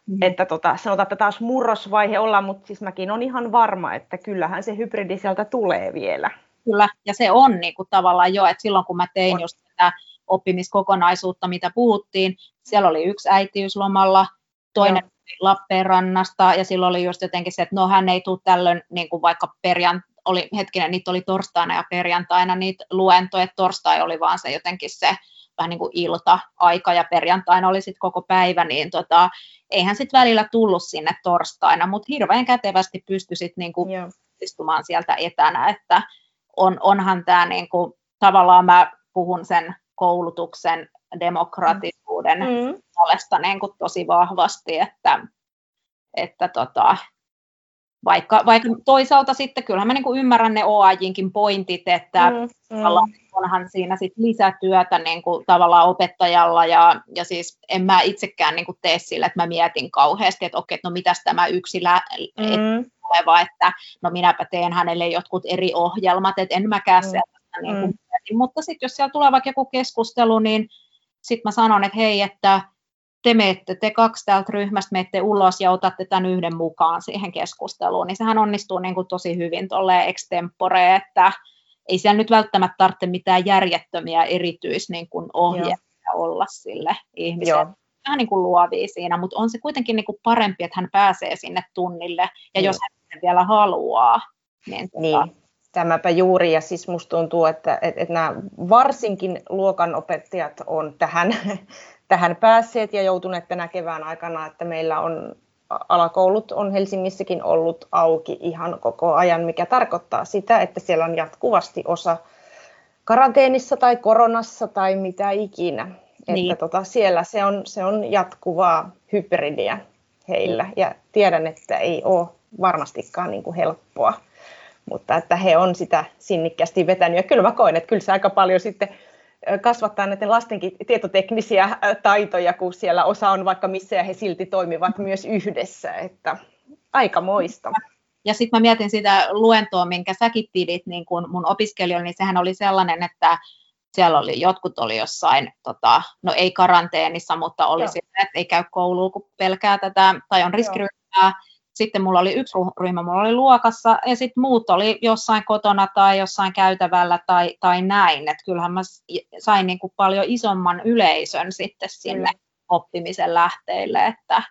mm. että tota, sanotaan, että taas murrosvaihe ollaan, mutta siis mäkin on ihan varma, että kyllähän se hybridi sieltä tulee vielä. Kyllä, ja se on niin kuin tavallaan jo, että silloin kun mä tein on. just tätä oppimiskokonaisuutta, mitä puhuttiin, siellä oli yksi äitiyslomalla, toinen Joo. Lappeenrannasta, ja silloin oli just jotenkin se, että no hän ei tule tällöin niin kuin vaikka perjant, oli, hetkinen, niitä oli torstaina ja perjantaina niitä luentoja, torstai oli vaan se jotenkin se vähän niin kuin ilta-aika ja perjantaina oli sitten koko päivä, niin tota, eihän sitten välillä tullut sinne torstaina, mutta hirveän kätevästi pystyi sitten niin kuin istumaan sieltä etänä, että on, onhan tämä niin kuin, tavallaan mä puhun sen koulutuksen demokratisuuden mm. puolesta niin kuin tosi vahvasti, että, että tota, vaikka, vaikka toisaalta sitten kyllähän mä niin kuin ymmärrän ne OAJinkin pointit, että mm, mm. onhan siinä sit lisätyötä niin kuin tavallaan opettajalla ja, ja siis en mä itsekään niin kuin tee sillä, että mä mietin kauheasti, että okei, no mitäs tämä yksi lä- mm. oleva, että no minäpä teen hänelle jotkut eri ohjelmat, että en mäkään mm. sieltä niin kuin mm. mutta sitten jos siellä tulee vaikka joku keskustelu, niin sitten mä sanon, että hei, että te meette, te kaksi täältä ryhmästä menette ulos ja otatte tämän yhden mukaan siihen keskusteluun, niin sehän onnistuu niin kuin tosi hyvin tuolle extempore, että ei siellä nyt välttämättä tarvitse mitään järjettömiä erityis niin kuin ohjeita olla sille ihmiselle. Joo. Vähän niin kuin luovia siinä, mutta on se kuitenkin niin kuin parempi, että hän pääsee sinne tunnille, ja niin. jos hän vielä haluaa. Niin, tota niin. Tämäpä juuri, ja siis musta tuntuu, että, että, että nämä varsinkin luokanopettajat on tähän tähän päässeet ja joutuneet tänä kevään aikana, että meillä on alakoulut on Helsingissäkin ollut auki ihan koko ajan, mikä tarkoittaa sitä, että siellä on jatkuvasti osa karanteenissa tai koronassa tai mitä ikinä. Niin. Että tota, siellä se on, se on jatkuvaa hybridiä heillä ja tiedän, että ei ole varmastikaan niin kuin helppoa, mutta että he on sitä sinnikkäästi vetänyt ja kyllä mä koen, että kyllä se aika paljon sitten kasvattaa näiden lastenkin tietoteknisiä taitoja, kun siellä osa on vaikka missä ja he silti toimivat myös yhdessä, että aika moista. Ja sitten mä mietin sitä luentoa, minkä säkin pidit niin kun mun opiskelijoille, niin sehän oli sellainen, että siellä oli, jotkut oli jossain, tota, no ei karanteenissa, mutta oli siellä, että ei käy kouluun, kun pelkää tätä, tai on riskiryhmää, sitten mulla oli yksi ryhmä, mulla oli luokassa ja sitten muut oli jossain kotona tai jossain käytävällä tai, tai näin. Että kyllähän mä sain niin kuin paljon isomman yleisön sitten sinne mm. oppimisen lähteille. Että...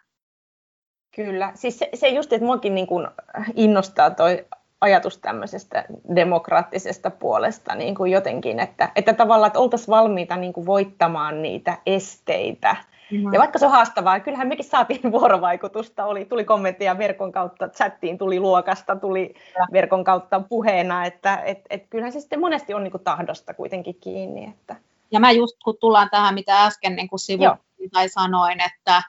Kyllä, siis se, se just, että muakin niin kuin innostaa toi ajatus tämmöisestä demokraattisesta puolesta niin kuin jotenkin, että, että tavallaan että oltaisiin valmiita niin kuin voittamaan niitä esteitä, Mm-hmm. Ja vaikka se on haastavaa, kyllähän mekin saatiin vuorovaikutusta, oli, tuli kommentteja verkon kautta, chattiin tuli luokasta, tuli ja. verkon kautta puheena, että et, et kyllähän se sitten monesti on niin kuin tahdosta kuitenkin kiinni. Että. Ja mä just kun tullaan tähän, mitä äsken niin sivuin tai sanoin, että,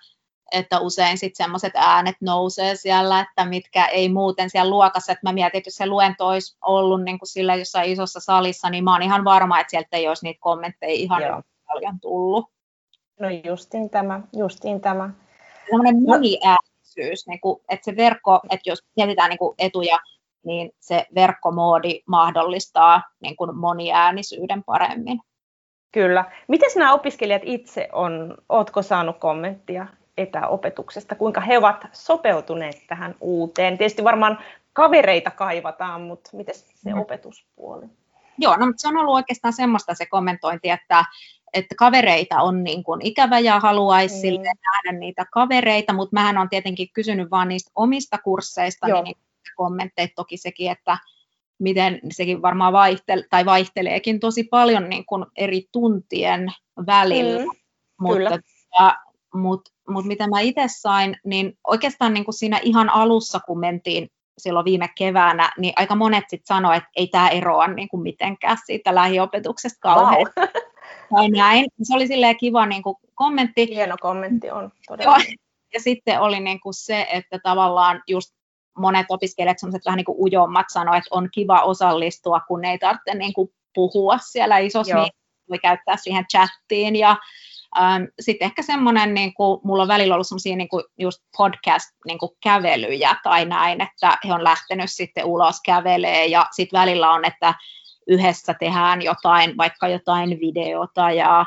että usein sitten semmoiset äänet nousee siellä, että mitkä ei muuten siellä luokassa, että mä mietin, että jos se luento olisi ollut niin kuin sillä jossain isossa salissa, niin mä oon ihan varma, että sieltä ei olisi niitä kommentteja ihan Joo. paljon tullut. No justiin tämä, justiin tämä. Sellainen no. moniäänisyys, niin kuin, että se verkko, että jos mietitään niin kuin etuja, niin se verkkomoodi mahdollistaa niin kuin moniäänisyyden paremmin. Kyllä. Miten nämä opiskelijat itse on, oletko saanut kommenttia etäopetuksesta, kuinka he ovat sopeutuneet tähän uuteen? Tietysti varmaan kavereita kaivataan, mutta miten se mm. opetuspuoli? Joo, no, mutta se on ollut oikeastaan semmoista se kommentointi, että, että kavereita on niin kuin ikävä ja haluaisi mm. sille nähdä niitä kavereita, mutta mähän on tietenkin kysynyt vaan niistä omista kursseista, Joo. niin kommentteja toki sekin, että miten sekin varmaan vaihtel, tai vaihteleekin tosi paljon niin kuin eri tuntien välillä, mm, mutta, tota, mutta, mutta mitä mä itse sain, niin oikeastaan niin kuin siinä ihan alussa, kun mentiin silloin viime keväänä, niin aika monet sitten sanoivat, että ei tämä eroa niin kuin mitenkään siitä lähiopetuksesta kauhean. Wow. Tai näin. Se oli silleen kiva niin kuin kommentti. Hieno kommentti on todella. Ja sitten oli niin kuin se, että tavallaan just monet opiskelijat, sellaiset vähän niin kuin ujommat sanoivat, että on kiva osallistua, kun ei tarvitse niin kuin puhua siellä isossa, niin voi käyttää siihen chattiin ja Ähm, sitten ehkä semmoinen, niin kuin, mulla on välillä ollut semmoisia niin just podcast-kävelyjä niin tai näin, että he on lähtenyt sitten ulos kävelee ja sitten välillä on, että yhdessä tehdään jotain, vaikka jotain videota ja,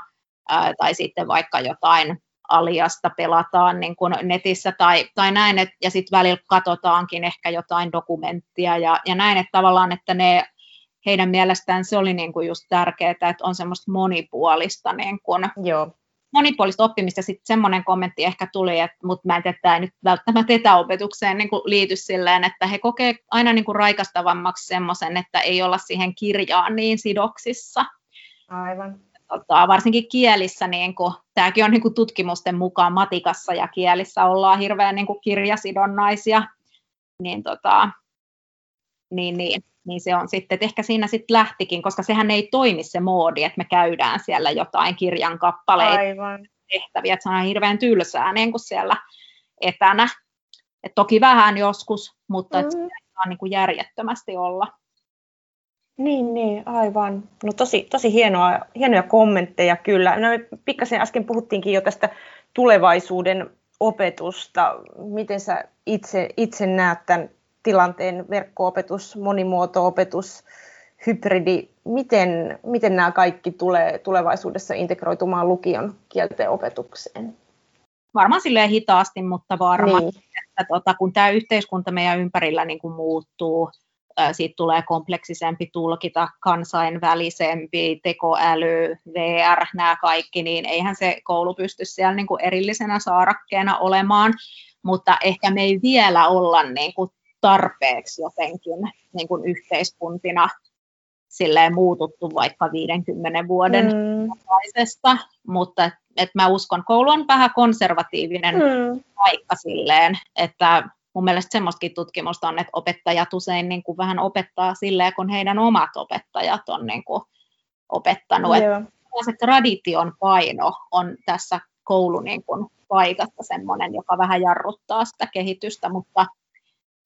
ää, tai sitten vaikka jotain aliasta pelataan niin kuin netissä tai, tai näin, et, ja sitten välillä katsotaankin ehkä jotain dokumenttia ja, ja näin, että tavallaan, että ne heidän mielestään se oli niin kuin just tärkeää, että on semmoista monipuolista niin kuin, Joo monipuolista oppimista. Sitten semmoinen kommentti ehkä tuli, että, mutta mä en tiedä, tämä nyt välttämättä etäopetukseen niin kuin liity silleen, että he kokee aina niin kuin raikastavammaksi semmoisen, että ei olla siihen kirjaan niin sidoksissa. Aivan. Tota, varsinkin kielissä, niin kuin, tämäkin on niin kuin tutkimusten mukaan matikassa ja kielissä ollaan hirveän niin kuin kirjasidonnaisia, niin, tota, niin, niin niin se on sitten, että ehkä siinä sitten lähtikin, koska sehän ei toimi se moodi, että me käydään siellä jotain kirjan kappaleita Aivan. tehtäviä, että se on hirveän tylsää niin kuin siellä etänä. Et toki vähän joskus, mutta mm. Mm-hmm. saa niin kuin järjettömästi olla. Niin, niin, aivan. No tosi, tosi hienoa, hienoja kommentteja kyllä. No, me pikkasen äsken puhuttiinkin jo tästä tulevaisuuden opetusta. Miten sä itse, itse näet tämän tilanteen verkko-opetus, monimuoto-opetus, hybridi, miten, miten nämä kaikki tulee tulevaisuudessa integroitumaan lukion kielten opetukseen? Varmaan silleen hitaasti, mutta varmaan, niin. että tota, kun tämä yhteiskunta meidän ympärillä niin kuin muuttuu, siitä tulee kompleksisempi tulkita, kansainvälisempi, tekoäly, VR, nämä kaikki, niin eihän se koulu pysty siellä niin kuin erillisenä saarakkeena olemaan, mutta ehkä me ei vielä olla niin kuin tarpeeksi jotenkin niin kuin yhteiskuntina silleen muututtu vaikka 50 vuoden mm. mutta et, et mä uskon, koulu on vähän konservatiivinen mm. paikka silleen, että mun mielestä semmoistakin tutkimusta on, että opettajat usein niin kuin vähän opettaa silleen, kun heidän omat opettajat on niin kuin opettanut. Yeah. Että se tradition paino on tässä koulun niin kuin paikassa semmoinen, joka vähän jarruttaa sitä kehitystä, mutta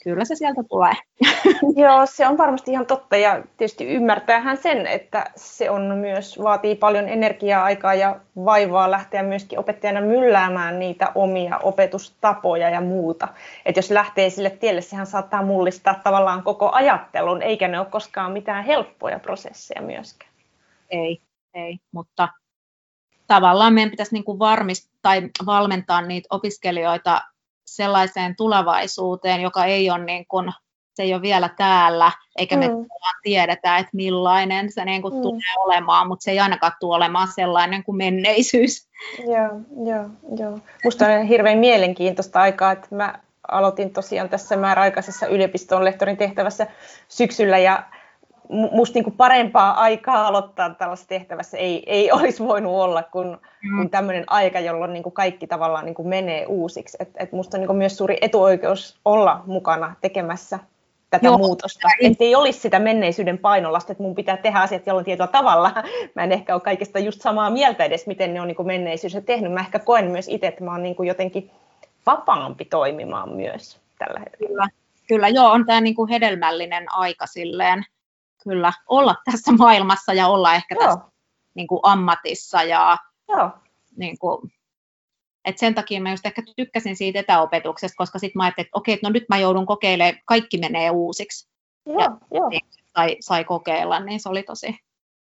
kyllä se sieltä tulee. Joo, se on varmasti ihan totta ja tietysti ymmärtäähän sen, että se on myös, vaatii paljon energiaa, aikaa ja vaivaa lähteä myöskin opettajana mylläämään niitä omia opetustapoja ja muuta. Että jos lähtee sille tielle, sehän saattaa mullistaa tavallaan koko ajattelun, eikä ne ole koskaan mitään helppoja prosesseja myöskään. Ei, ei, mutta tavallaan meidän pitäisi niin kuin varmistaa tai valmentaa niitä opiskelijoita sellaiseen tulevaisuuteen, joka ei ole niin kuin, se ei ole vielä täällä, eikä me mm. tiedetä, että millainen se niin kuin mm. tulee olemaan, mutta se ei ainakaan tule olemaan sellainen kuin menneisyys. Joo, joo, joo. Musta on hirveän mielenkiintoista aikaa, että mä aloitin tosiaan tässä määräaikaisessa yliopiston lehtorin tehtävässä syksyllä ja musta niin kuin parempaa aikaa aloittaa tällaisessa tehtävässä ei, ei olisi voinut olla kuin, mm. kuin tämmöinen aika, jolloin niin kuin kaikki tavallaan niin kuin menee uusiksi. Et, et musta on niin kuin myös suuri etuoikeus olla mukana tekemässä tätä Joo, muutosta. Että ei olisi sitä menneisyyden painolasta, että mun pitää tehdä asiat jollain tietyllä tavalla. Mä en ehkä ole kaikista just samaa mieltä edes, miten ne on niin kuin menneisyydessä tehnyt. Mä ehkä koen myös itse, että mä oon niin kuin jotenkin vapaampi toimimaan myös tällä hetkellä. Kyllä, Kyllä joo, on tämä niin kuin hedelmällinen aika silleen kyllä olla tässä maailmassa ja olla ehkä Joo. tässä niin kuin ammatissa. Ja, Joo. Niin kuin, et sen takia mä just ehkä tykkäsin siitä etäopetuksesta, koska sitten mä ajattelin, että okei, no nyt mä joudun kokeilemaan, kaikki menee uusiksi. Joo, ja, jo. Niin, sai, sai kokeilla, niin se oli tosi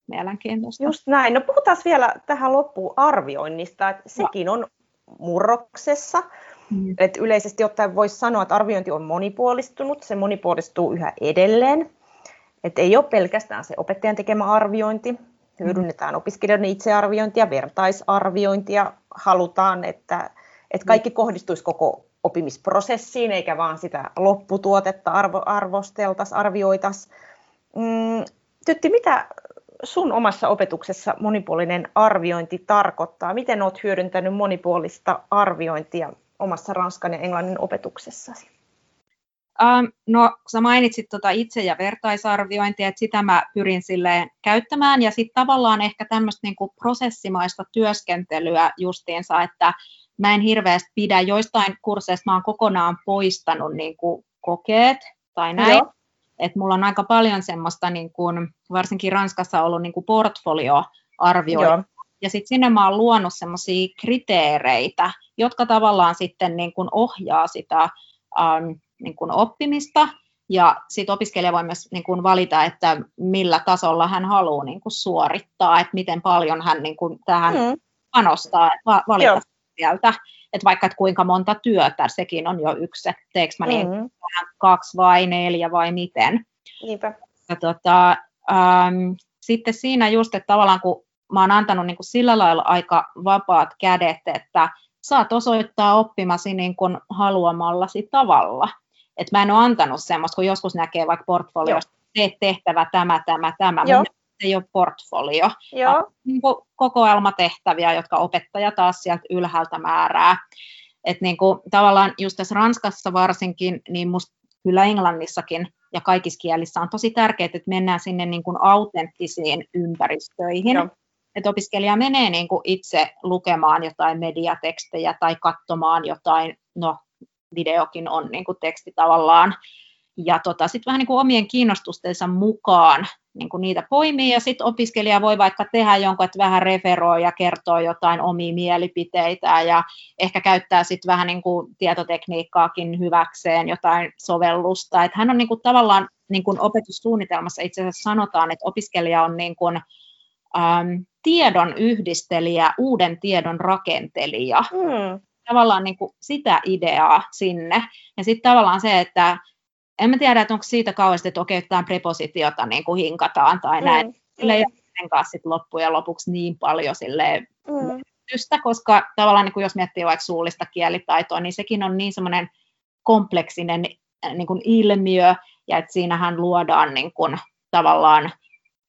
mielenkiintoista. Just näin. No puhutaan vielä tähän loppuun arvioinnista, että sekin on murroksessa. Mm. Et yleisesti ottaen voisi sanoa, että arviointi on monipuolistunut, se monipuolistuu yhä edelleen Että ei ole pelkästään se opettajan tekemä arviointi, hyödynnetään opiskelijoiden itsearviointia, vertaisarviointia, halutaan, että, että kaikki kohdistuisi koko oppimisprosessiin, eikä vaan sitä lopputuotetta arvo, arvosteltaisiin, arvioitaisiin. Mm, Tytti, mitä sun omassa opetuksessa monipuolinen arviointi tarkoittaa? Miten olet hyödyntänyt monipuolista arviointia omassa ranskan ja englannin opetuksessasi? Um, no, sä mainitsit tuota itse- ja vertaisarviointia, että sitä mä pyrin silleen käyttämään, ja sitten tavallaan ehkä tämmöistä niinku prosessimaista työskentelyä justiinsa, että mä en hirveästi pidä. Joistain kursseista, mä oon kokonaan poistanut niinku kokeet tai näin, Joo. että mulla on aika paljon semmoista, niinku, varsinkin Ranskassa ollut niinku portfolioarviointia, ja sitten sinne mä oon luonut semmoisia kriteereitä, jotka tavallaan sitten niinku ohjaa sitä um, niin kuin oppimista, ja sitten opiskelija voi myös niin kuin valita, että millä tasolla hän haluaa niin kuin suorittaa, että miten paljon hän niin kuin tähän mm. panostaa, että valita Joo. sieltä. Että vaikka että kuinka monta työtä, sekin on jo yksi, että teekö mä niin mm. kaksi vai neljä vai miten. Niinpä. Ja tota, ähm, sitten siinä just, että tavallaan kun mä oon antanut niin kuin sillä lailla aika vapaat kädet, että saat osoittaa oppimasi niin kuin haluamallasi tavalla. Et mä en ole antanut semmoista, kun joskus näkee vaikka portfoliosta, teet tehtävä tämä, tämä, tämä. Joo. Mun ei ole portfolio. Joo. Niin kokoelmatehtäviä, jotka opettaja taas sieltä ylhäältä määrää. Et niin kuin, tavallaan just tässä Ranskassa varsinkin, niin musta kyllä Englannissakin ja kaikissa kielissä on tosi tärkeää, että mennään sinne niin kuin autenttisiin ympäristöihin. Joo. Että opiskelija menee niin kuin itse lukemaan jotain mediatekstejä tai katsomaan jotain, no videokin on niin kuin teksti tavallaan. Ja tota, sitten vähän niin kuin omien kiinnostustensa mukaan niin kuin niitä poimii, ja sitten opiskelija voi vaikka tehdä jonkun, että vähän referoi ja kertoo jotain omia mielipiteitä, ja ehkä käyttää sitten vähän niin kuin tietotekniikkaakin hyväkseen, jotain sovellusta. Että hän on niin kuin tavallaan niin kuin opetussuunnitelmassa itse asiassa sanotaan, että opiskelija on niin kuin, äm, tiedon yhdistelijä, uuden tiedon rakentelija. Mm tavallaan niin kuin sitä ideaa sinne. Ja sitten tavallaan se, että en mä tiedä, että onko siitä kauheasti, että okei, jotain prepositiota niin kuin hinkataan tai mm. näin. Sille ei ole kanssa sit loppujen lopuksi niin paljon sille mm. koska tavallaan niin kuin jos miettii vaikka suullista kielitaitoa, niin sekin on niin semmoinen kompleksinen äh, niin kuin ilmiö, ja että siinähän luodaan niin kuin, tavallaan,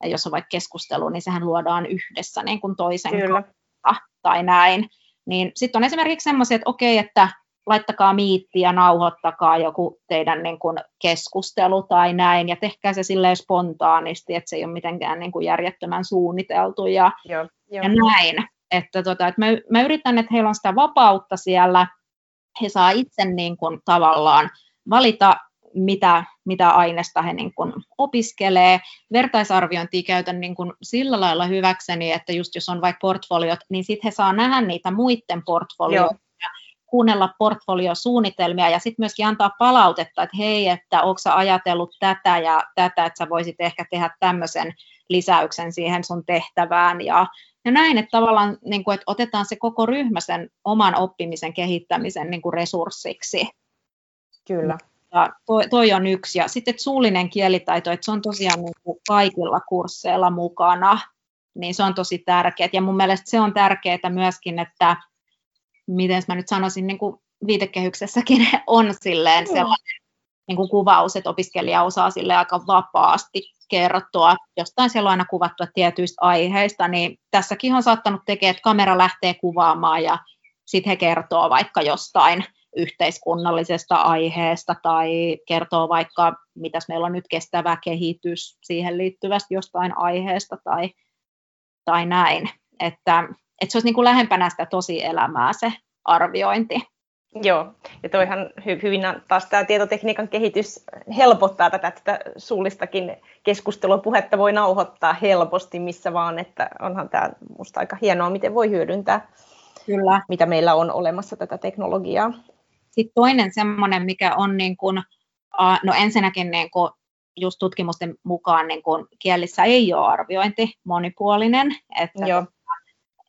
jos on vaikka keskustelu, niin sehän luodaan yhdessä niin kuin toisen Kyllä. kanssa tai näin niin sitten on esimerkiksi semmoisia, että okei, että laittakaa miitti ja nauhoittakaa joku teidän niin kuin keskustelu tai näin, ja tehkää se silleen spontaanisti, että se ei ole mitenkään niin kuin järjettömän suunniteltu ja, joo, jo. ja näin. Että, tota, että mä, mä yritän, että heillä on sitä vapautta siellä, he saa itse niin kuin tavallaan valita mitä, mitä aineesta he niin kuin opiskelee. Vertaisarviointia käytän niin kuin sillä lailla hyväkseni, että just jos on vaikka portfoliot, niin sitten he saa nähdä niitä muiden portfolioita kuunnella portfoliosuunnitelmia ja sitten myöskin antaa palautetta, että hei, että onko sä ajatellut tätä ja tätä, että sä voisit ehkä tehdä tämmöisen lisäyksen siihen sun tehtävään ja, ja näin, että tavallaan niin kuin, että otetaan se koko ryhmä sen oman oppimisen kehittämisen niin kuin resurssiksi. Kyllä. Ja toi, toi on yksi. Ja sitten suullinen kielitaito, että se on tosiaan niin kuin kaikilla kursseilla mukana, niin se on tosi tärkeää. Ja mun mielestä se on tärkeää myöskin, että miten mä nyt sanoisin, niin kuin viitekehyksessäkin on silleen sellainen niin kuin kuvaus, että opiskelija osaa sille aika vapaasti kertoa. Jostain siellä on aina kuvattua tietyistä aiheista, niin tässäkin on saattanut tekemään, että kamera lähtee kuvaamaan ja sitten he kertoo vaikka jostain yhteiskunnallisesta aiheesta tai kertoo vaikka, mitäs meillä on nyt kestävä kehitys siihen liittyvästä jostain aiheesta tai, tai näin. Että, että se olisi niin kuin lähempänä sitä tosielämää se arviointi. Joo, ja toihan hy- hyvin taas tämä tietotekniikan kehitys helpottaa tätä, että suullistakin keskustelua, puhetta voi nauhoittaa helposti missä vaan, että onhan tämä minusta aika hienoa, miten voi hyödyntää, Kyllä. mitä meillä on olemassa tätä teknologiaa. Sitten toinen semmoinen, mikä on niin kuin, no ensinnäkin niin kuin just tutkimusten mukaan niin kuin kielissä ei ole arviointi monipuolinen. Että Joo.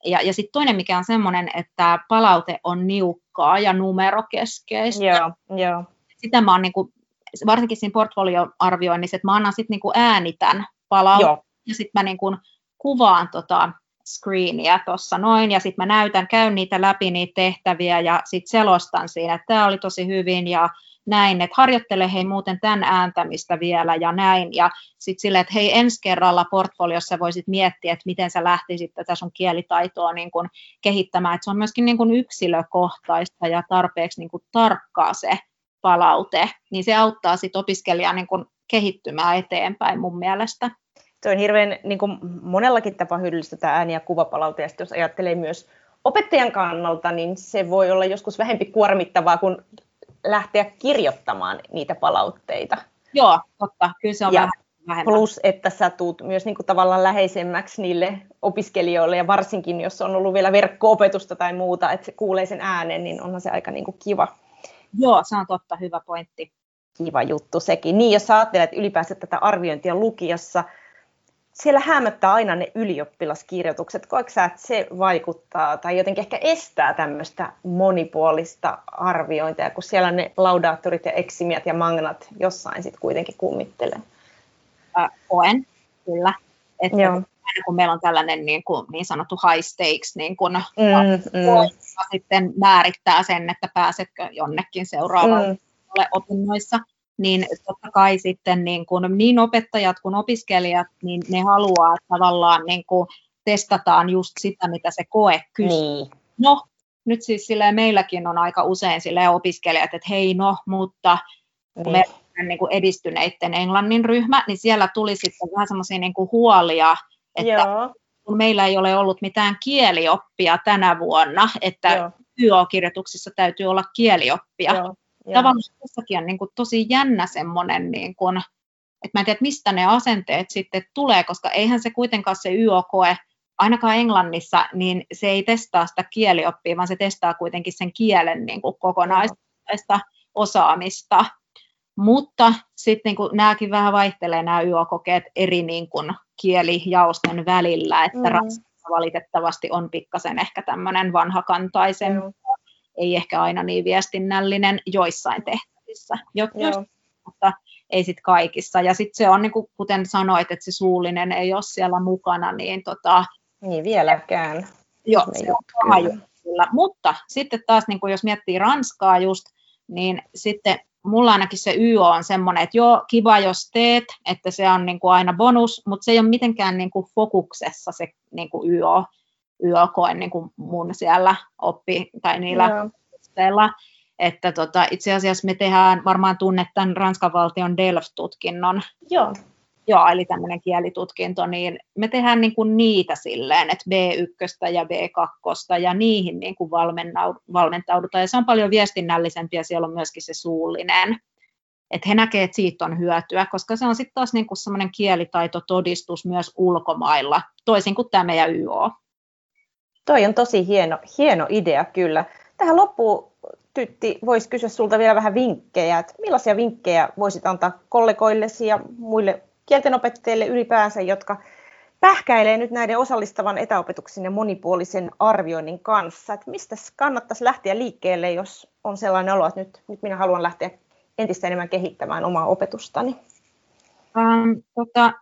Ja, ja sitten toinen, mikä on semmoinen, että palaute on niukkaa ja numerokeskeistä. Joo, jo. Sitä mä oon niin kuin, varsinkin siinä portfolioarvioinnissa, että mä annan sitten niinku äänitän palautteen ja sitten mä niinku kuvaan tota screeniä tuossa noin, ja sitten mä näytän, käyn niitä läpi niitä tehtäviä, ja sitten selostan siinä, että tämä oli tosi hyvin, ja näin, että harjoittele hei muuten tämän ääntämistä vielä ja näin, ja sitten silleen, että hei ensi kerralla portfoliossa voisit miettiä, että miten sä lähtisit tätä sun kielitaitoa niin kun kehittämään, että se on myöskin niin kun yksilökohtaista ja tarpeeksi niin kun tarkkaa se palaute, niin se auttaa sitten opiskelijaa niin kun kehittymään eteenpäin mun mielestä. Se on hirveän niin kuin monellakin tapaa hyödyllistä tämä ääni- ja kuvapalaute, ja jos ajattelee myös opettajan kannalta, niin se voi olla joskus vähempi kuormittavaa kuin lähteä kirjoittamaan niitä palautteita. Joo, totta. Kyllä se on ja vähemmän. Plus, että sä tuut myös niin kuin tavallaan läheisemmäksi niille opiskelijoille, ja varsinkin jos on ollut vielä verkko-opetusta tai muuta, että se kuulee sen äänen, niin onhan se aika niin kuin kiva. Joo, se on totta, hyvä pointti. Kiva juttu sekin. Niin, jos ajattelet ylipäänsä tätä arviointia lukiossa, siellä hämöttää aina ne ylioppilaskirjoitukset. Koetko sä, että se vaikuttaa tai jotenkin ehkä estää tämmöistä monipuolista arviointia, kun siellä ne laudaattorit ja eksimiat ja magnat jossain sitten kuitenkin kummittelee? Äh, koen, kyllä. Että Joo. aina kun meillä on tällainen niin, kuin, niin sanottu high stakes, niin kun mm, mm. sitten määrittää sen, että pääsetkö jonnekin seuraavalle mm. opinnoissa, niin totta kai sitten niin, kuin niin opettajat kuin opiskelijat, niin ne haluaa että tavallaan niin kuin testataan just sitä, mitä se koe kysyy. Niin. No, nyt siis silleen meilläkin on aika usein silleen opiskelijat, että hei no, mutta niin. me niin kuin edistyneiden englannin ryhmä, niin siellä tuli sitten vähän semmoisia niin kuin huolia, että Joo. kun meillä ei ole ollut mitään kielioppia tänä vuonna, että YO-kirjoituksissa täytyy olla kielioppia, Joo. Tavallaan tässäkin on niin kuin tosi jännä semmoinen, niin kuin, että mä en tiedä, mistä ne asenteet sitten tulee, koska eihän se kuitenkaan se YO-koe, ainakaan Englannissa, niin se ei testaa sitä kielioppia, vaan se testaa kuitenkin sen kielen niin kuin kokonaista osaamista. Mutta sitten niin kuin, nämäkin vähän vaihtelee nämä YO-kokeet eri niin kuin, kielijaosten välillä, että mm. Ranskassa valitettavasti on pikkasen ehkä tämmöinen vanhakantaisen mm ei ehkä aina niin viestinnällinen joissain tehtävissä, Joo. mutta ei sitten kaikissa. Ja sitten se on, niin kuin, kuten sanoit, että se suullinen ei ole siellä mukana, niin tota, Niin vieläkään. Joo, se on kyllä. Mutta sitten taas, niin kuin jos miettii Ranskaa just, niin sitten mulla ainakin se YO on semmoinen, että joo, kiva jos teet, että se on niin kuin aina bonus, mutta se ei ole mitenkään niin kuin fokuksessa se niin kuin YO, yökoen niin kuin mun siellä oppi tai niillä Joo. Että tota, itse asiassa me tehdään, varmaan tunnet tämän Ranskan valtion DELF-tutkinnon. Joo. Joo, eli tämmöinen kielitutkinto, niin me tehdään niin kuin niitä silleen, että B1 ja B2 ja niihin niin kuin valmentaudutaan. Ja se on paljon viestinnällisempi ja siellä on myöskin se suullinen. Että he näkevät, että siitä on hyötyä, koska se on sitten taas niin kuin semmoinen kielitaitotodistus myös ulkomailla, toisin kuin tämä meidän YO. Toi on tosi hieno, hieno idea kyllä. Tähän loppuun Tytti, voisi kysyä sulta vielä vähän vinkkejä. Että millaisia vinkkejä voisit antaa kollegoillesi ja muille kieltenopettajille ylipäänsä, jotka pähkäilee nyt näiden osallistavan etäopetuksen ja monipuolisen arvioinnin kanssa. Että mistä kannattaisi lähteä liikkeelle, jos on sellainen olo, että nyt, nyt minä haluan lähteä entistä enemmän kehittämään omaa opetustani? Ähm, tota,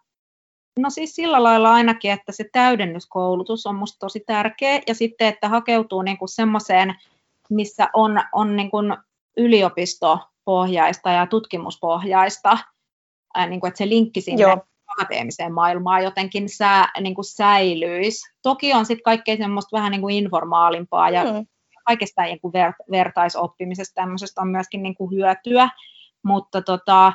No siis sillä lailla ainakin, että se täydennyskoulutus on minusta tosi tärkeä ja sitten, että hakeutuu niin kuin semmoiseen, missä on, on niin kuin yliopistopohjaista ja tutkimuspohjaista, ää, niin kuin, että se linkki sinne Joo. akateemiseen maailmaan jotenkin sä, niin kuin säilyisi. Toki on sitten kaikkea semmoista vähän niin kuin informaalimpaa ja mm. kaikesta niin kuin ver- vertaisoppimisesta tämmöisestä on myöskin niin kuin hyötyä, mutta tota,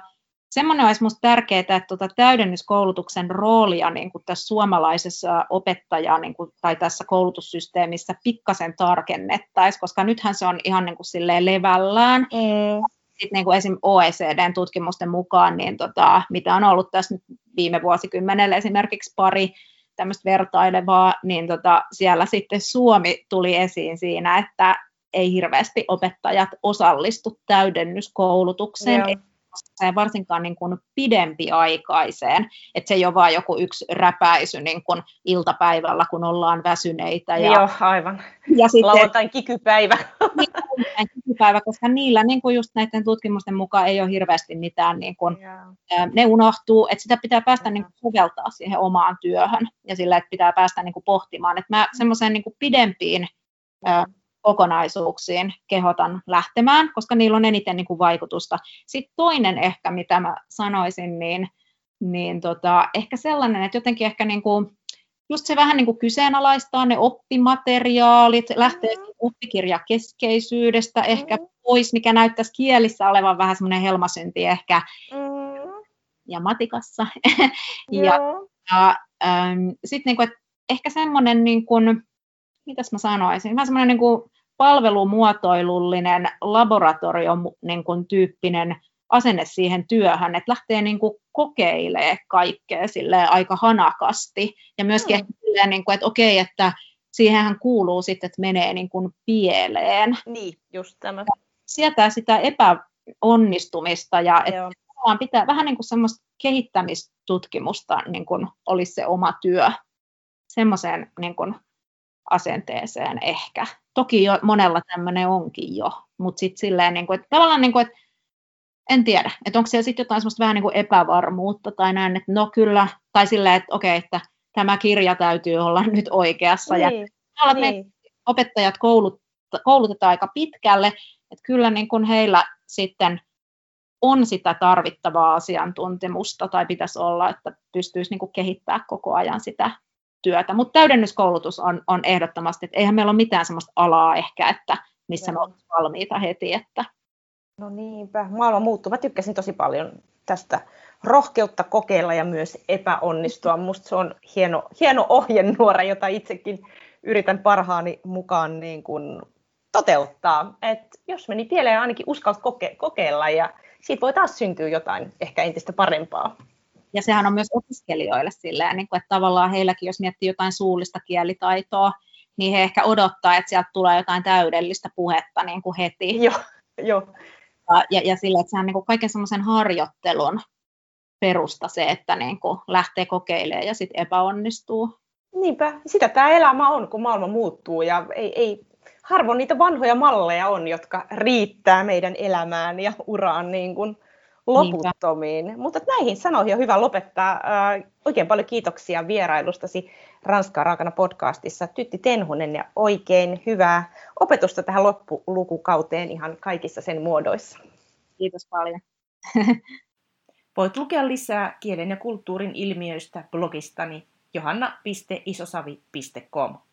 semmoinen olisi minusta tärkeää, että tuota täydennyskoulutuksen roolia niin kuin tässä suomalaisessa opettaja niin kuin, tai tässä koulutussysteemissä pikkasen tarkennettaisiin, koska nythän se on ihan niin kuin silleen levällään. Mm. Sitten niin kuin esim. OECDn tutkimusten mukaan, niin tota, mitä on ollut tässä nyt viime vuosikymmenellä esimerkiksi pari tämmöistä vertailevaa, niin tota, siellä sitten Suomi tuli esiin siinä, että ei hirveästi opettajat osallistu täydennyskoulutukseen, Joo ja varsinkaan niin kuin pidempiaikaiseen, että se ei ole vain joku yksi räpäisy niin kuin iltapäivällä, kun ollaan väsyneitä. Ja, Joo, aivan. Ja sitten, Lauantain kikypäivä. Niin, päivä, koska niillä niin kuin just näiden tutkimusten mukaan ei ole hirveästi mitään, niin kuin, yeah. ne unohtuu, että sitä pitää päästä niin kuin, soveltaa siihen omaan työhön ja sillä, että pitää päästä niin kuin, pohtimaan. Että mä semmoiseen niin pidempiin mm. Kokonaisuuksiin kehotan lähtemään, koska niillä on eniten niin kuin, vaikutusta. Sitten toinen ehkä, mitä mä sanoisin, niin, niin tota, ehkä sellainen, että jotenkin ehkä niin kuin, just se vähän niin kuin kyseenalaistaa ne oppimateriaalit, lähtee mm. oppikirjakeskeisyydestä mm. ehkä pois, mikä näyttäisi kielissä olevan vähän semmoinen helmasynti ehkä, mm. ja matikassa. ja ja ähm, sitten niin että ehkä semmoinen, niin kuin, mitäs mä sanoisin, vähän semmoinen niin kuin palvelumuotoilullinen laboratorio niin kuin tyyppinen asenne siihen työhön, että lähtee niin kuin kokeilemaan kaikkea aika hanakasti. Ja myöskin mm. silleen, niin kuin, että okei, että siihenhän kuuluu sitten, että menee niin kuin pieleen. Niin, just tämä. Sietää sitä epäonnistumista ja että pitää vähän niin kuin semmoista kehittämistutkimusta niin kuin olisi se oma työ. Semmoiseen niin kuin asenteeseen ehkä. Toki jo monella tämmöinen onkin jo, mutta sitten silleen, niin kuin, että tavallaan niin kuin, että en tiedä, että onko siellä sitten jotain semmoista vähän niin kuin epävarmuutta tai näin, että no kyllä, tai silleen, että okei, että tämä kirja täytyy olla nyt oikeassa. Niin, ja niin. me opettajat koulut, koulutetaan aika pitkälle, että kyllä niin kuin heillä sitten on sitä tarvittavaa asiantuntemusta tai pitäisi olla, että pystyisi niin kuin kehittää koko ajan sitä työtä. Mutta täydennyskoulutus on, on ehdottomasti, että eihän meillä ole mitään sellaista alaa ehkä, että missä me olemme valmiita heti, että No niinpä, maailma muuttuu. Mä tykkäsin tosi paljon tästä rohkeutta kokeilla ja myös epäonnistua. Musta se on hieno, hieno ohjenuora, jota itsekin yritän parhaani mukaan niin kuin toteuttaa. Et jos meni pieleen, ainakin uskallat koke- kokeilla ja siitä voi taas syntyä jotain ehkä entistä parempaa. Ja sehän on myös opiskelijoille silleen, niin kuin, että tavallaan heilläkin, jos miettii jotain suullista kielitaitoa, niin he ehkä odottaa, että sieltä tulee jotain täydellistä puhetta niin kuin heti. Joo, jo ja, ja sillä, että se on niin kuin kaiken semmoisen harjoittelun perusta se, että niin kuin lähtee kokeilemaan ja sitten epäonnistuu. Niinpä, sitä tämä elämä on, kun maailma muuttuu ja ei, ei, harvoin niitä vanhoja malleja on, jotka riittää meidän elämään ja uraan niin kuin loputtomiin. Niinpä. Mutta näihin sanoihin on hyvä lopettaa. oikein paljon kiitoksia vierailustasi Ranskaa raakana podcastissa. Tytti Tenhunen ja oikein hyvää opetusta tähän loppulukukauteen ihan kaikissa sen muodoissa. Kiitos paljon. Voit lukea lisää kielen ja kulttuurin ilmiöistä blogistani johanna.isosavi.com.